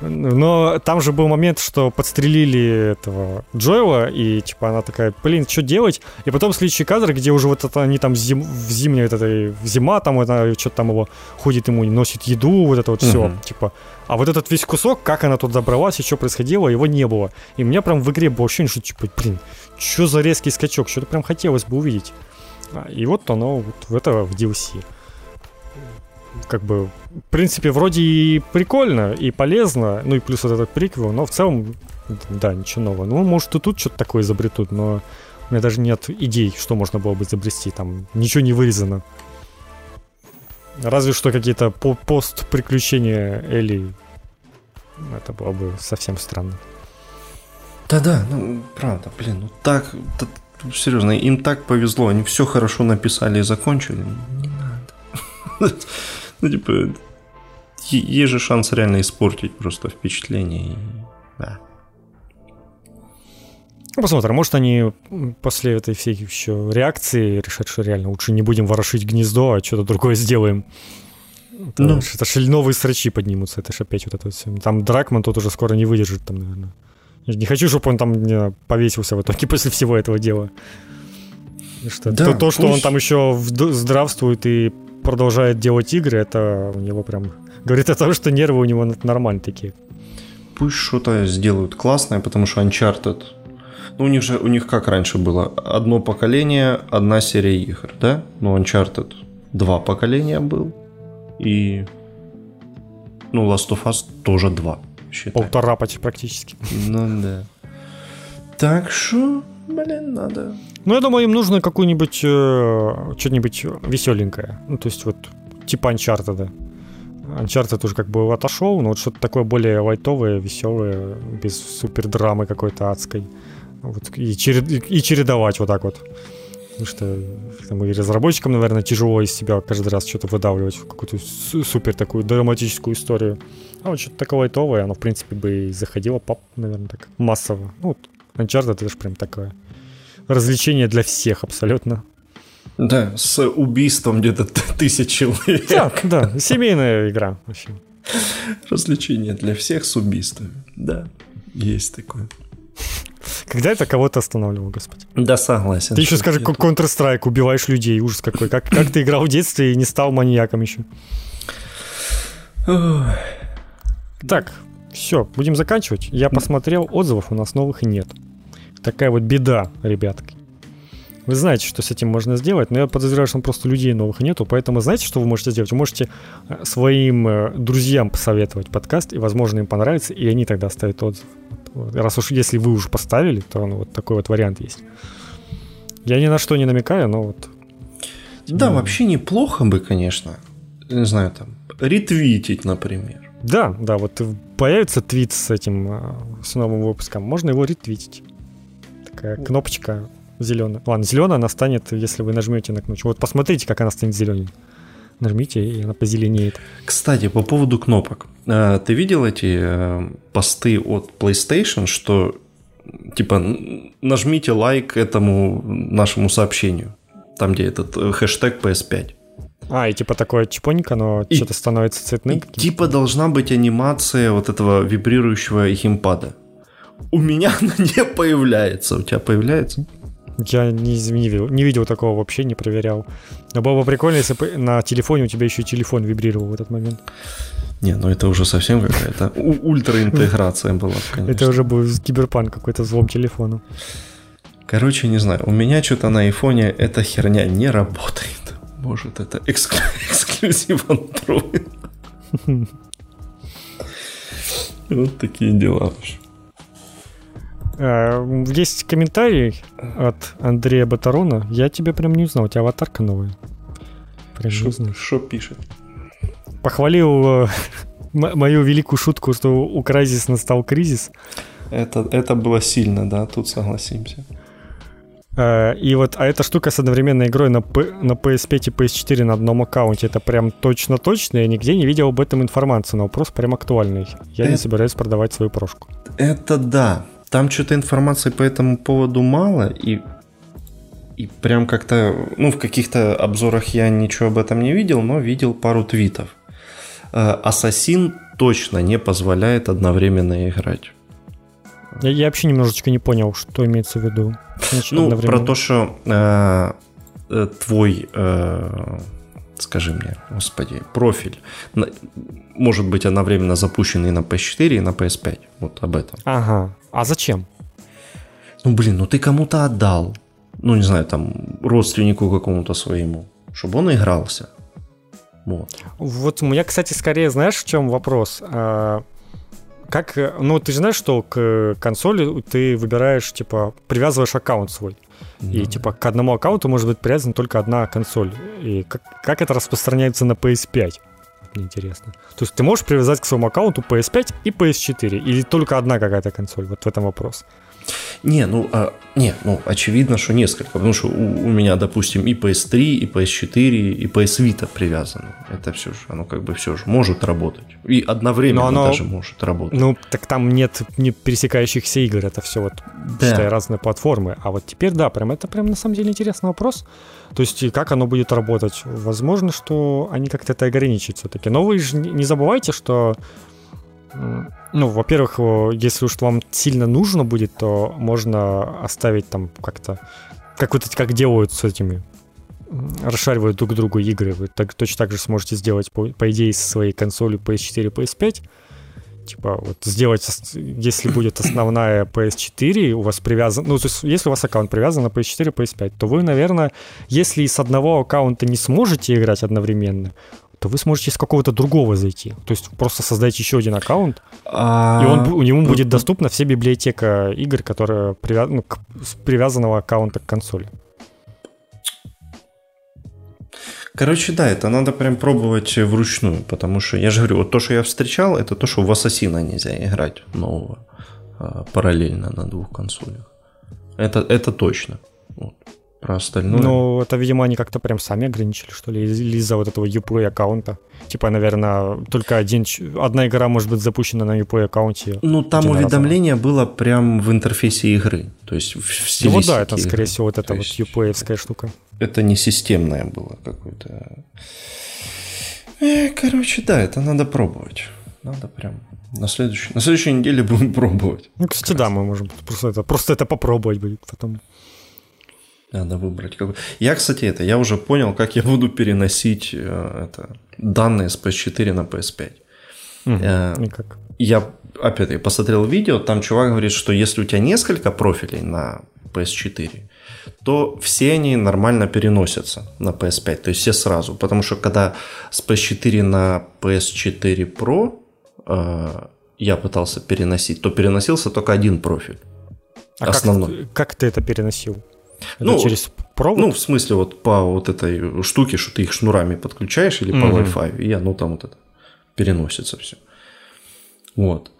Но там же был момент, что подстрелили этого Джоэла, и типа она такая, блин, что делать? И потом следующий кадр, где уже вот это они там зим, в зимней, вот этой, зима, там это что-то там его ходит ему, носит еду, вот это вот все, uh-huh. типа. А вот этот весь кусок, как она тут добралась и что происходило, его не было. И у меня прям в игре было ощущение, что типа, блин, что за резкий скачок, что-то прям хотелось бы увидеть. И вот оно вот в это в DLC. Как бы, в принципе, вроде и прикольно, и полезно, ну и плюс вот этот приквел, но в целом, да, ничего нового. Ну, может, и тут что-то такое изобретут, но у меня даже нет идей, что можно было бы изобрести. Там ничего не вырезано. Разве что какие-то пост-приключения Элли. Это было бы совсем странно. Да-да, ну, правда, блин, ну так, серьезно, им так повезло, они все хорошо написали и закончили. Не надо. Ну, типа, есть же шанс реально испортить просто впечатление. Да. Ну, посмотрим, может они после этой всей еще реакции решат, что реально лучше не будем ворошить гнездо, а что-то другое сделаем. Это, ну. это же новые срачи поднимутся, это же опять вот это все. Там Дракман тут уже скоро не выдержит, там, наверное. Я не хочу, чтобы он там повесился в итоге после всего этого дела. Что да, то, то, что пусть... он там еще здравствует и продолжает делать игры, это у него прям говорит о том, что нервы у него нормальные такие. Пусть что-то сделают классное, потому что Uncharted ну, у них же, у них как раньше было? Одно поколение, одна серия игр, да? Ну, Uncharted два поколения был. И... Ну, Last of Us тоже два считай. Полтора почти практически. Ну да. Так что, блин, надо. Ну, я думаю, им нужно какую-нибудь э, что-нибудь веселенькое. Ну, то есть вот типа Uncharted. Uncharted уже как бы отошел, но вот что-то такое более лайтовое, веселое, без супер драмы какой-то адской. Вот, и, черед, и чередовать вот так вот. Потому что там, и разработчикам, наверное, тяжело из себя каждый раз что-то выдавливать, какую-то супер такую драматическую историю. А вот что-то такое лайтовое, оно, в принципе, бы и заходило, пап, наверное, так массово. Ну, вот Uncharted это же прям такое развлечение для всех абсолютно. Да, с убийством где-то тысяч человек. Да, да, семейная игра вообще. Развлечение для всех с убийствами. Да, есть такое. Когда это кого-то останавливал, господи? Да, согласен. Ты еще скажи, как Counter-Strike, убиваешь людей, ужас какой. Как, как ты играл в детстве и не стал маньяком еще? Так, все, будем заканчивать. Я посмотрел, отзывов у нас новых нет. Такая вот беда, ребятки. Вы знаете, что с этим можно сделать, но я подозреваю, что просто людей новых нету, поэтому знаете, что вы можете сделать? Вы можете э, своим э, друзьям посоветовать подкаст, и, возможно, им понравится, и они тогда оставят отзыв. Раз уж если вы уже поставили, то ну, вот такой вот вариант есть. Я ни на что не намекаю, но вот... Да, ну... вообще неплохо бы, конечно, не знаю, там, ретвитить, например. Да, да, вот появится твит с этим, э, с новым выпуском, можно его ретвитить. Такая кнопочка зеленая. Ладно, зеленая она станет, если вы нажмете на кнопку. Вот посмотрите, как она станет зеленой. Нажмите, и она позеленеет. Кстати, по поводу кнопок. Э, ты видел эти э, посты от PlayStation, что типа нажмите лайк этому нашему сообщению, там где этот хэштег PS5. А, и типа такое чпонько, но и, что-то становится цветным. И, типа должна быть анимация вот этого вибрирующего геймпада. У меня она не появляется. У тебя появляется? Я не, не, видел, не видел такого вообще, не проверял. Но было бы прикольно, если бы на телефоне у тебя еще и телефон вибрировал в этот момент. Не, ну это уже совсем какая-то ультраинтеграция была, конечно. Это уже был киберпанк какой-то злом телефону. Короче, не знаю, у меня что-то на айфоне эта херня не работает. Может, это эксклюзив Android. Вот такие дела. Э, есть комментарий от Андрея Батарона. Я тебя прям не узнал, у тебя аватарка новая. Что пишет? Похвалил э, мою великую шутку, что у Крайзис настал кризис. Это, это было сильно, да, тут согласимся. Э, и вот, а эта штука с одновременной игрой на, P, на PS5 и PS4 на одном аккаунте, это прям точно-точно, я нигде не видел об этом информации, но вопрос прям актуальный. Я это, не собираюсь продавать свою прошку. Это да, там что-то информации по этому поводу мало, и, и прям как-то, ну, в каких-то обзорах я ничего об этом не видел, но видел пару твитов. Э, Ассасин точно не позволяет одновременно играть. Я, я вообще немножечко не понял, что имеется в виду. Значит, ну, про то, что э, э, твой, э, скажи мне, господи, профиль может быть одновременно запущенный на PS4 и на PS5. Вот об этом. Ага. А зачем? Ну, блин, ну ты кому-то отдал. Ну, не знаю, там, родственнику какому-то своему. Чтобы он игрался. Вот. Вот у меня, кстати, скорее, знаешь, в чем вопрос? Как, ну, ты же знаешь, что к консоли ты выбираешь, типа, привязываешь аккаунт свой. Да. И, типа, к одному аккаунту может быть привязана только одна консоль. И как, как это распространяется на PS5? мне интересно. То есть ты можешь привязать к своему аккаунту PS5 и PS4? Или только одна какая-то консоль? Вот в этом вопрос. Не, ну, а, не, ну, очевидно, что несколько, потому что у, у меня, допустим, и PS3, и PS4, и PS Vita привязаны. Это все же, оно как бы все же может работать. И одновременно оно, даже может работать. Ну, так там нет не пересекающихся игр, это все вот, да. считай, разные платформы. А вот теперь, да, прям это прям на самом деле интересный вопрос. То есть, как оно будет работать? Возможно, что они как-то это ограничат все-таки. Но вы же не забывайте, что ну, во-первых, если уж вам сильно нужно будет, то можно оставить там как-то, как вот эти, как делают с этими, расшаривают друг другу игры. Вы так, точно так же сможете сделать, по, по идее, со своей консолью PS4 PS5. Типа, вот сделать, если будет основная PS4, у вас привязан, ну, то есть, если у вас аккаунт привязан на PS4, PS5, то вы, наверное, если с одного аккаунта не сможете играть одновременно, то вы сможете с какого-то другого зайти. То есть просто создать еще один аккаунт, а... и он, у него будет доступна вся библиотека игр, которая привяз... ну, к... с привязанного аккаунта к консоли. Короче, да, это надо прям пробовать вручную, потому что, я же говорю, вот то, что я встречал, это то, что в Ассасина нельзя играть нового а, параллельно на двух консолях. Это, это точно. Вот. Про остальное. Ну, это, видимо, они как-то прям сами ограничили, что ли, или из-за вот этого Uplay аккаунта. Типа, наверное, только один, одна игра может быть запущена на Uplay аккаунте. Ну, там уведомление было прям в интерфейсе игры. То есть в стилистике. Ну, вот да, это, скорее всего, вот эта вот Uplay штука. Это не системное было какое-то. Э, короче, да, это надо пробовать. Надо прям на следующей, на следующей неделе будем пробовать. Ну, кстати, да, мы можем просто это, просто это попробовать будет потом. Надо выбрать. Я, кстати, это, я уже понял, как я буду переносить э, это, данные с PS4 на PS5. Угу, э, никак. Я, опять-таки, посмотрел видео, там чувак говорит, что если у тебя несколько профилей на PS4, то все они нормально переносятся на PS5, то есть все сразу. Потому что когда с PS4 на PS4 Pro э, я пытался переносить, то переносился только один профиль. А основной. Как, как ты это переносил? Это ну, через провод? Ну, в смысле, вот по вот этой штуке, что ты их шнурами подключаешь или по mm-hmm. Wi-Fi, и оно там вот это переносится все. Вот.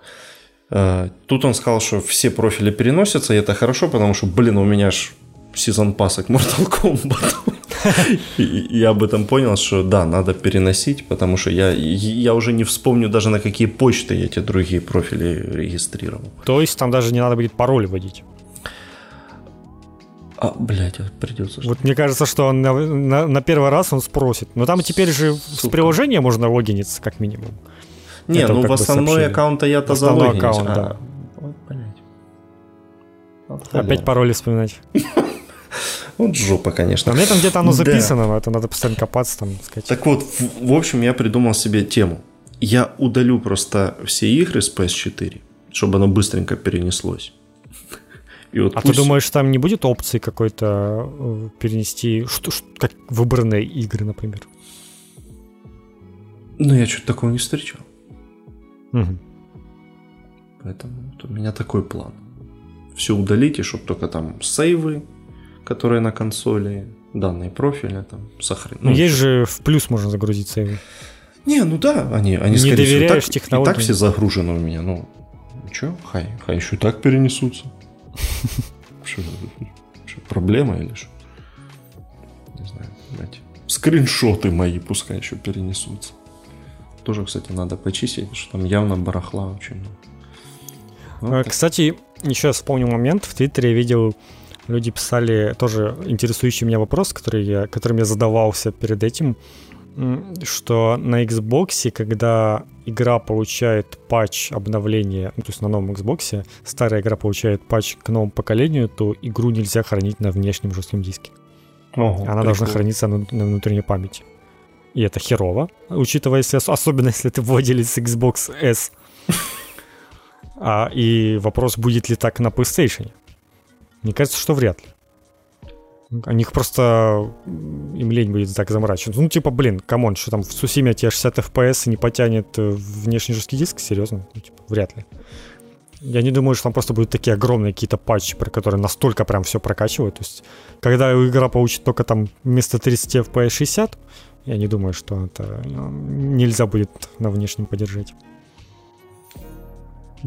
Э, тут он сказал, что все профили переносятся, и это хорошо, потому что, блин, у меня ж сезон пасок Mortal Kombat. я об этом понял, что да, надо переносить, потому что я, я уже не вспомню даже на какие почты я эти другие профили регистрировал. То есть там даже не надо будет пароль вводить? А, блядь, придется. Вот мне кажется, что он на, на, на первый раз он спросит. Но там теперь же Сука. с приложения можно логиниться, как минимум. Не, Это ну в основной аккаунт я-то залогинюсь. аккаунт, а, да. Вот, блядь. Опять пароли вспоминать. Вот жопа, конечно. У меня там где-то оно записано, да. но это надо постоянно копаться там, сказать. Так вот, в, в общем, я придумал себе тему. Я удалю просто все игры с PS4, чтобы оно быстренько перенеслось. И вот а пусть... ты думаешь, там не будет опции какой-то э, перенести, что, что, как выбранные игры, например? Ну, я что-то такого не встречал. Угу. Поэтому вот у меня такой план. Все удалите, чтобы только там сейвы, которые на консоли, данные профиля там сохранить. Ну, есть же в плюс можно загрузить сейвы. Не, ну да, они, они не скорее доверяешь всего, так, и так все загружены у меня. Ну, что, хай, хай еще так перенесутся. Что, проблема или что? Не знаю, блядь. Скриншоты мои пускай еще перенесутся. Тоже, кстати, надо почистить, что там явно барахла очень много. Вот кстати, еще вспомнил момент. В Твиттере я видел, люди писали тоже интересующий меня вопрос, который я, которым я задавался перед этим что на Xbox, когда игра получает патч обновления, ну, то есть на новом Xbox, старая игра получает патч к новому поколению, то игру нельзя хранить на внешнем жестком диске. Ого, Она прикол. должна храниться на, на внутренней памяти. И это херово, учитывая, если, особенно если ты владелец Xbox S. А, и вопрос, будет ли так на PlayStation. Мне кажется, что вряд ли. У них просто им лень будет так заморачиваться. Ну, типа, блин, come on, что там в Цусиме тебе 60 FPS и не потянет э, внешний жесткий диск? Серьезно? Ну, типа, вряд ли. Я не думаю, что там просто будут такие огромные какие-то патчи, про которые настолько прям все прокачивают. То есть, когда игра получит только там вместо 30 FPS 60, я не думаю, что это ну, нельзя будет на внешнем поддержать.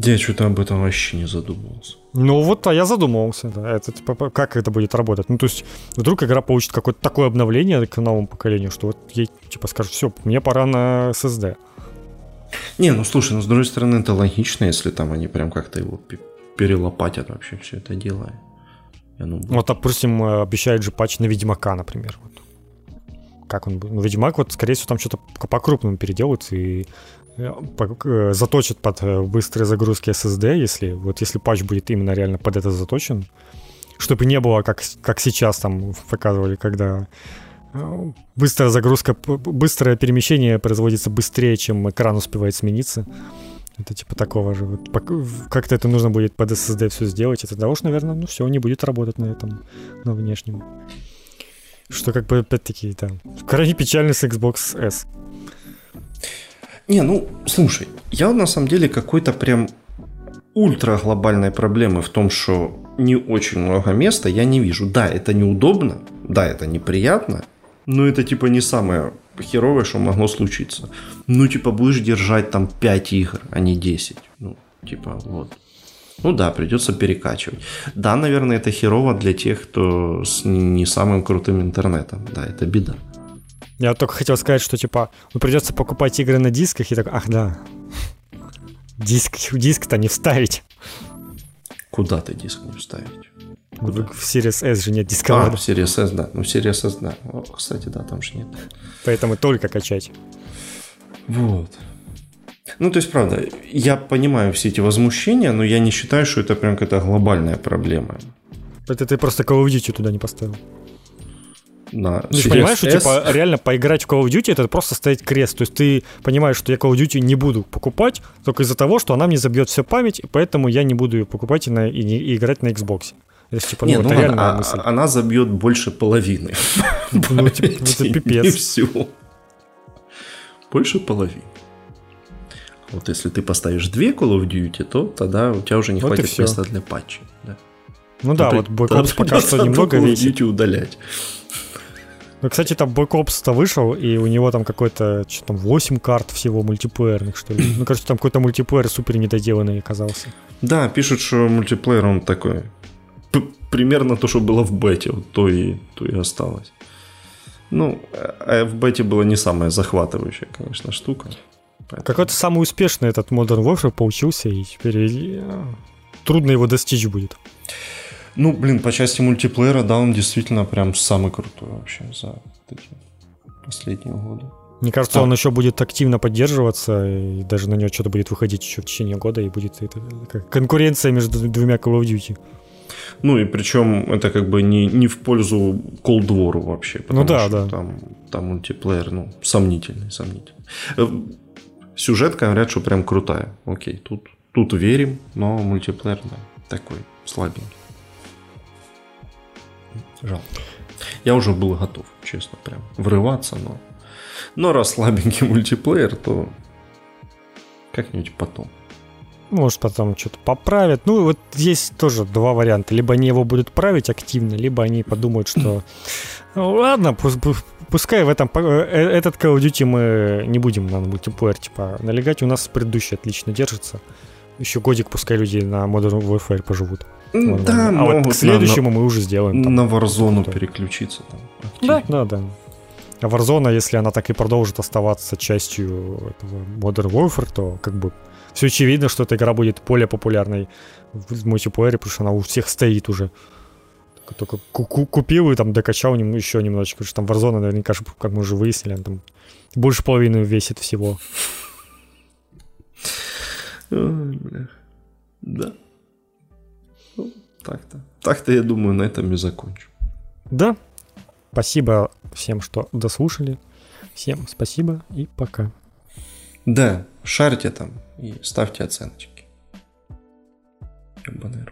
Я что-то об этом вообще не задумывался. Ну вот, а я задумывался, да, это, типа, как это будет работать. Ну, то есть, вдруг игра получит какое-то такое обновление к новому поколению, что вот ей, типа, скажут, все, мне пора на SSD. Не, ну слушай, ну с другой стороны, это логично, если там они прям как-то его перелопатят вообще все это дело. Ну, вот, допустим, обещают же патч на Ведьмака, например. Вот. Как он будет? Ну, Ведьмак, вот, скорее всего, там что-то по-крупному переделают, и Э, заточит под э, быстрые загрузки SSD, если вот если патч будет именно реально под это заточен, чтобы не было как, как сейчас там показывали, когда э, быстрая загрузка, быстрое перемещение производится быстрее, чем экран успевает смениться. Это типа такого же. Вот, как-то это нужно будет под SSD все сделать. Это того, что, наверное, ну все, не будет работать на этом, на внешнем. Что как бы опять-таки, да, крайне печально с Xbox S. Не, ну, слушай, я на самом деле какой-то прям ультра глобальной проблемы в том, что не очень много места я не вижу. Да, это неудобно, да, это неприятно, но это типа не самое херовое, что могло случиться. Ну, типа, будешь держать там 5 игр, а не 10. Ну, типа, вот. Ну да, придется перекачивать. Да, наверное, это херово для тех, кто с не самым крутым интернетом. Да, это беда. Я только хотел сказать, что типа, ну придется покупать игры на дисках и так, ах да, диск, диск-то не вставить. Куда ты диск не вставить? Куда? В Series S же нет диска. А, в Series S, да. Ну, в Series S, да. О, кстати, да, там же нет. Поэтому только качать. Вот. Ну, то есть, правда, я понимаю все эти возмущения, но я не считаю, что это прям какая-то глобальная проблема. Это ты просто Call of Duty туда не поставил. На ты же понимаешь, что типа реально поиграть в Call of Duty это просто ставить крест. То есть ты понимаешь, что я Call of Duty не буду покупать только из-за того, что она мне забьет всю память, поэтому я не буду ее покупать и, на, и, и играть на Xbox. Это, типа, ну, не, ну, это реальная а, мысль. Она забьет больше половины. Ну, типа, это пипец. И все. Больше половины. Вот если ты поставишь две Call of Duty, то тогда у тебя уже не вот хватит места для патчей. Да. Ну да, вот Black Ops пока что немного Call of Duty удалять. Ну, кстати, там Black Ops-то вышел, и у него там какой-то, что там, 8 карт всего мультиплеерных, что ли. Ну, кажется, там какой-то мультиплеер супер недоделанный оказался. Да, пишут, что мультиплеер, он такой, примерно то, что было в бете, вот то и, то и осталось. Ну, а в бете была не самая захватывающая, конечно, штука. Поэтому... Какой-то самый успешный этот Modern Warfare получился, и теперь э, трудно его достичь будет. Ну, блин, по части мультиплеера, да, он действительно прям самый крутой вообще за эти последние годы. Мне кажется, а. он еще будет активно поддерживаться, и даже на него что-то будет выходить еще в течение года, и будет это, как конкуренция между двумя Call of Duty. Ну и причем это как бы не, не в пользу Cold War вообще. Ну да, да. Там, там мультиплеер, ну, сомнительный, сомнительный. Э, сюжетка, говорят, что прям крутая. Окей, тут, тут верим, но мультиплеер, да, такой слабенький. Жалко. Я уже был готов, честно, прям врываться, но... Но раз слабенький мультиплеер, то как-нибудь потом. Может, потом что-то поправят. Ну, вот есть тоже два варианта. Либо они его будут править активно, либо они подумают, что ну, ладно, пускай в этом э, этот Call of Duty мы не будем на мультиплеер типа налегать. У нас предыдущий отлично держится. Еще годик пускай люди на Modern Warfare поживут. Да, а вот к следующему на, мы уже сделаем. Там, на Warzone переключиться. Там, да, да, да. А Warzone, если она так и продолжит оставаться частью этого Modern Warfare, то как бы все очевидно, что эта игра будет более популярной в мультиплеере, потому что она у всех стоит уже. Только купил и там докачал еще немножечко, потому что там Warzone наверняка, как мы уже выяснили, она там больше половины весит всего. Ой, бля. Да. Так-то. Так-то, я думаю, на этом и закончу. Да. Спасибо всем, что дослушали. Всем спасибо и пока. Да, шарьте там и ставьте оценочки. Ебаный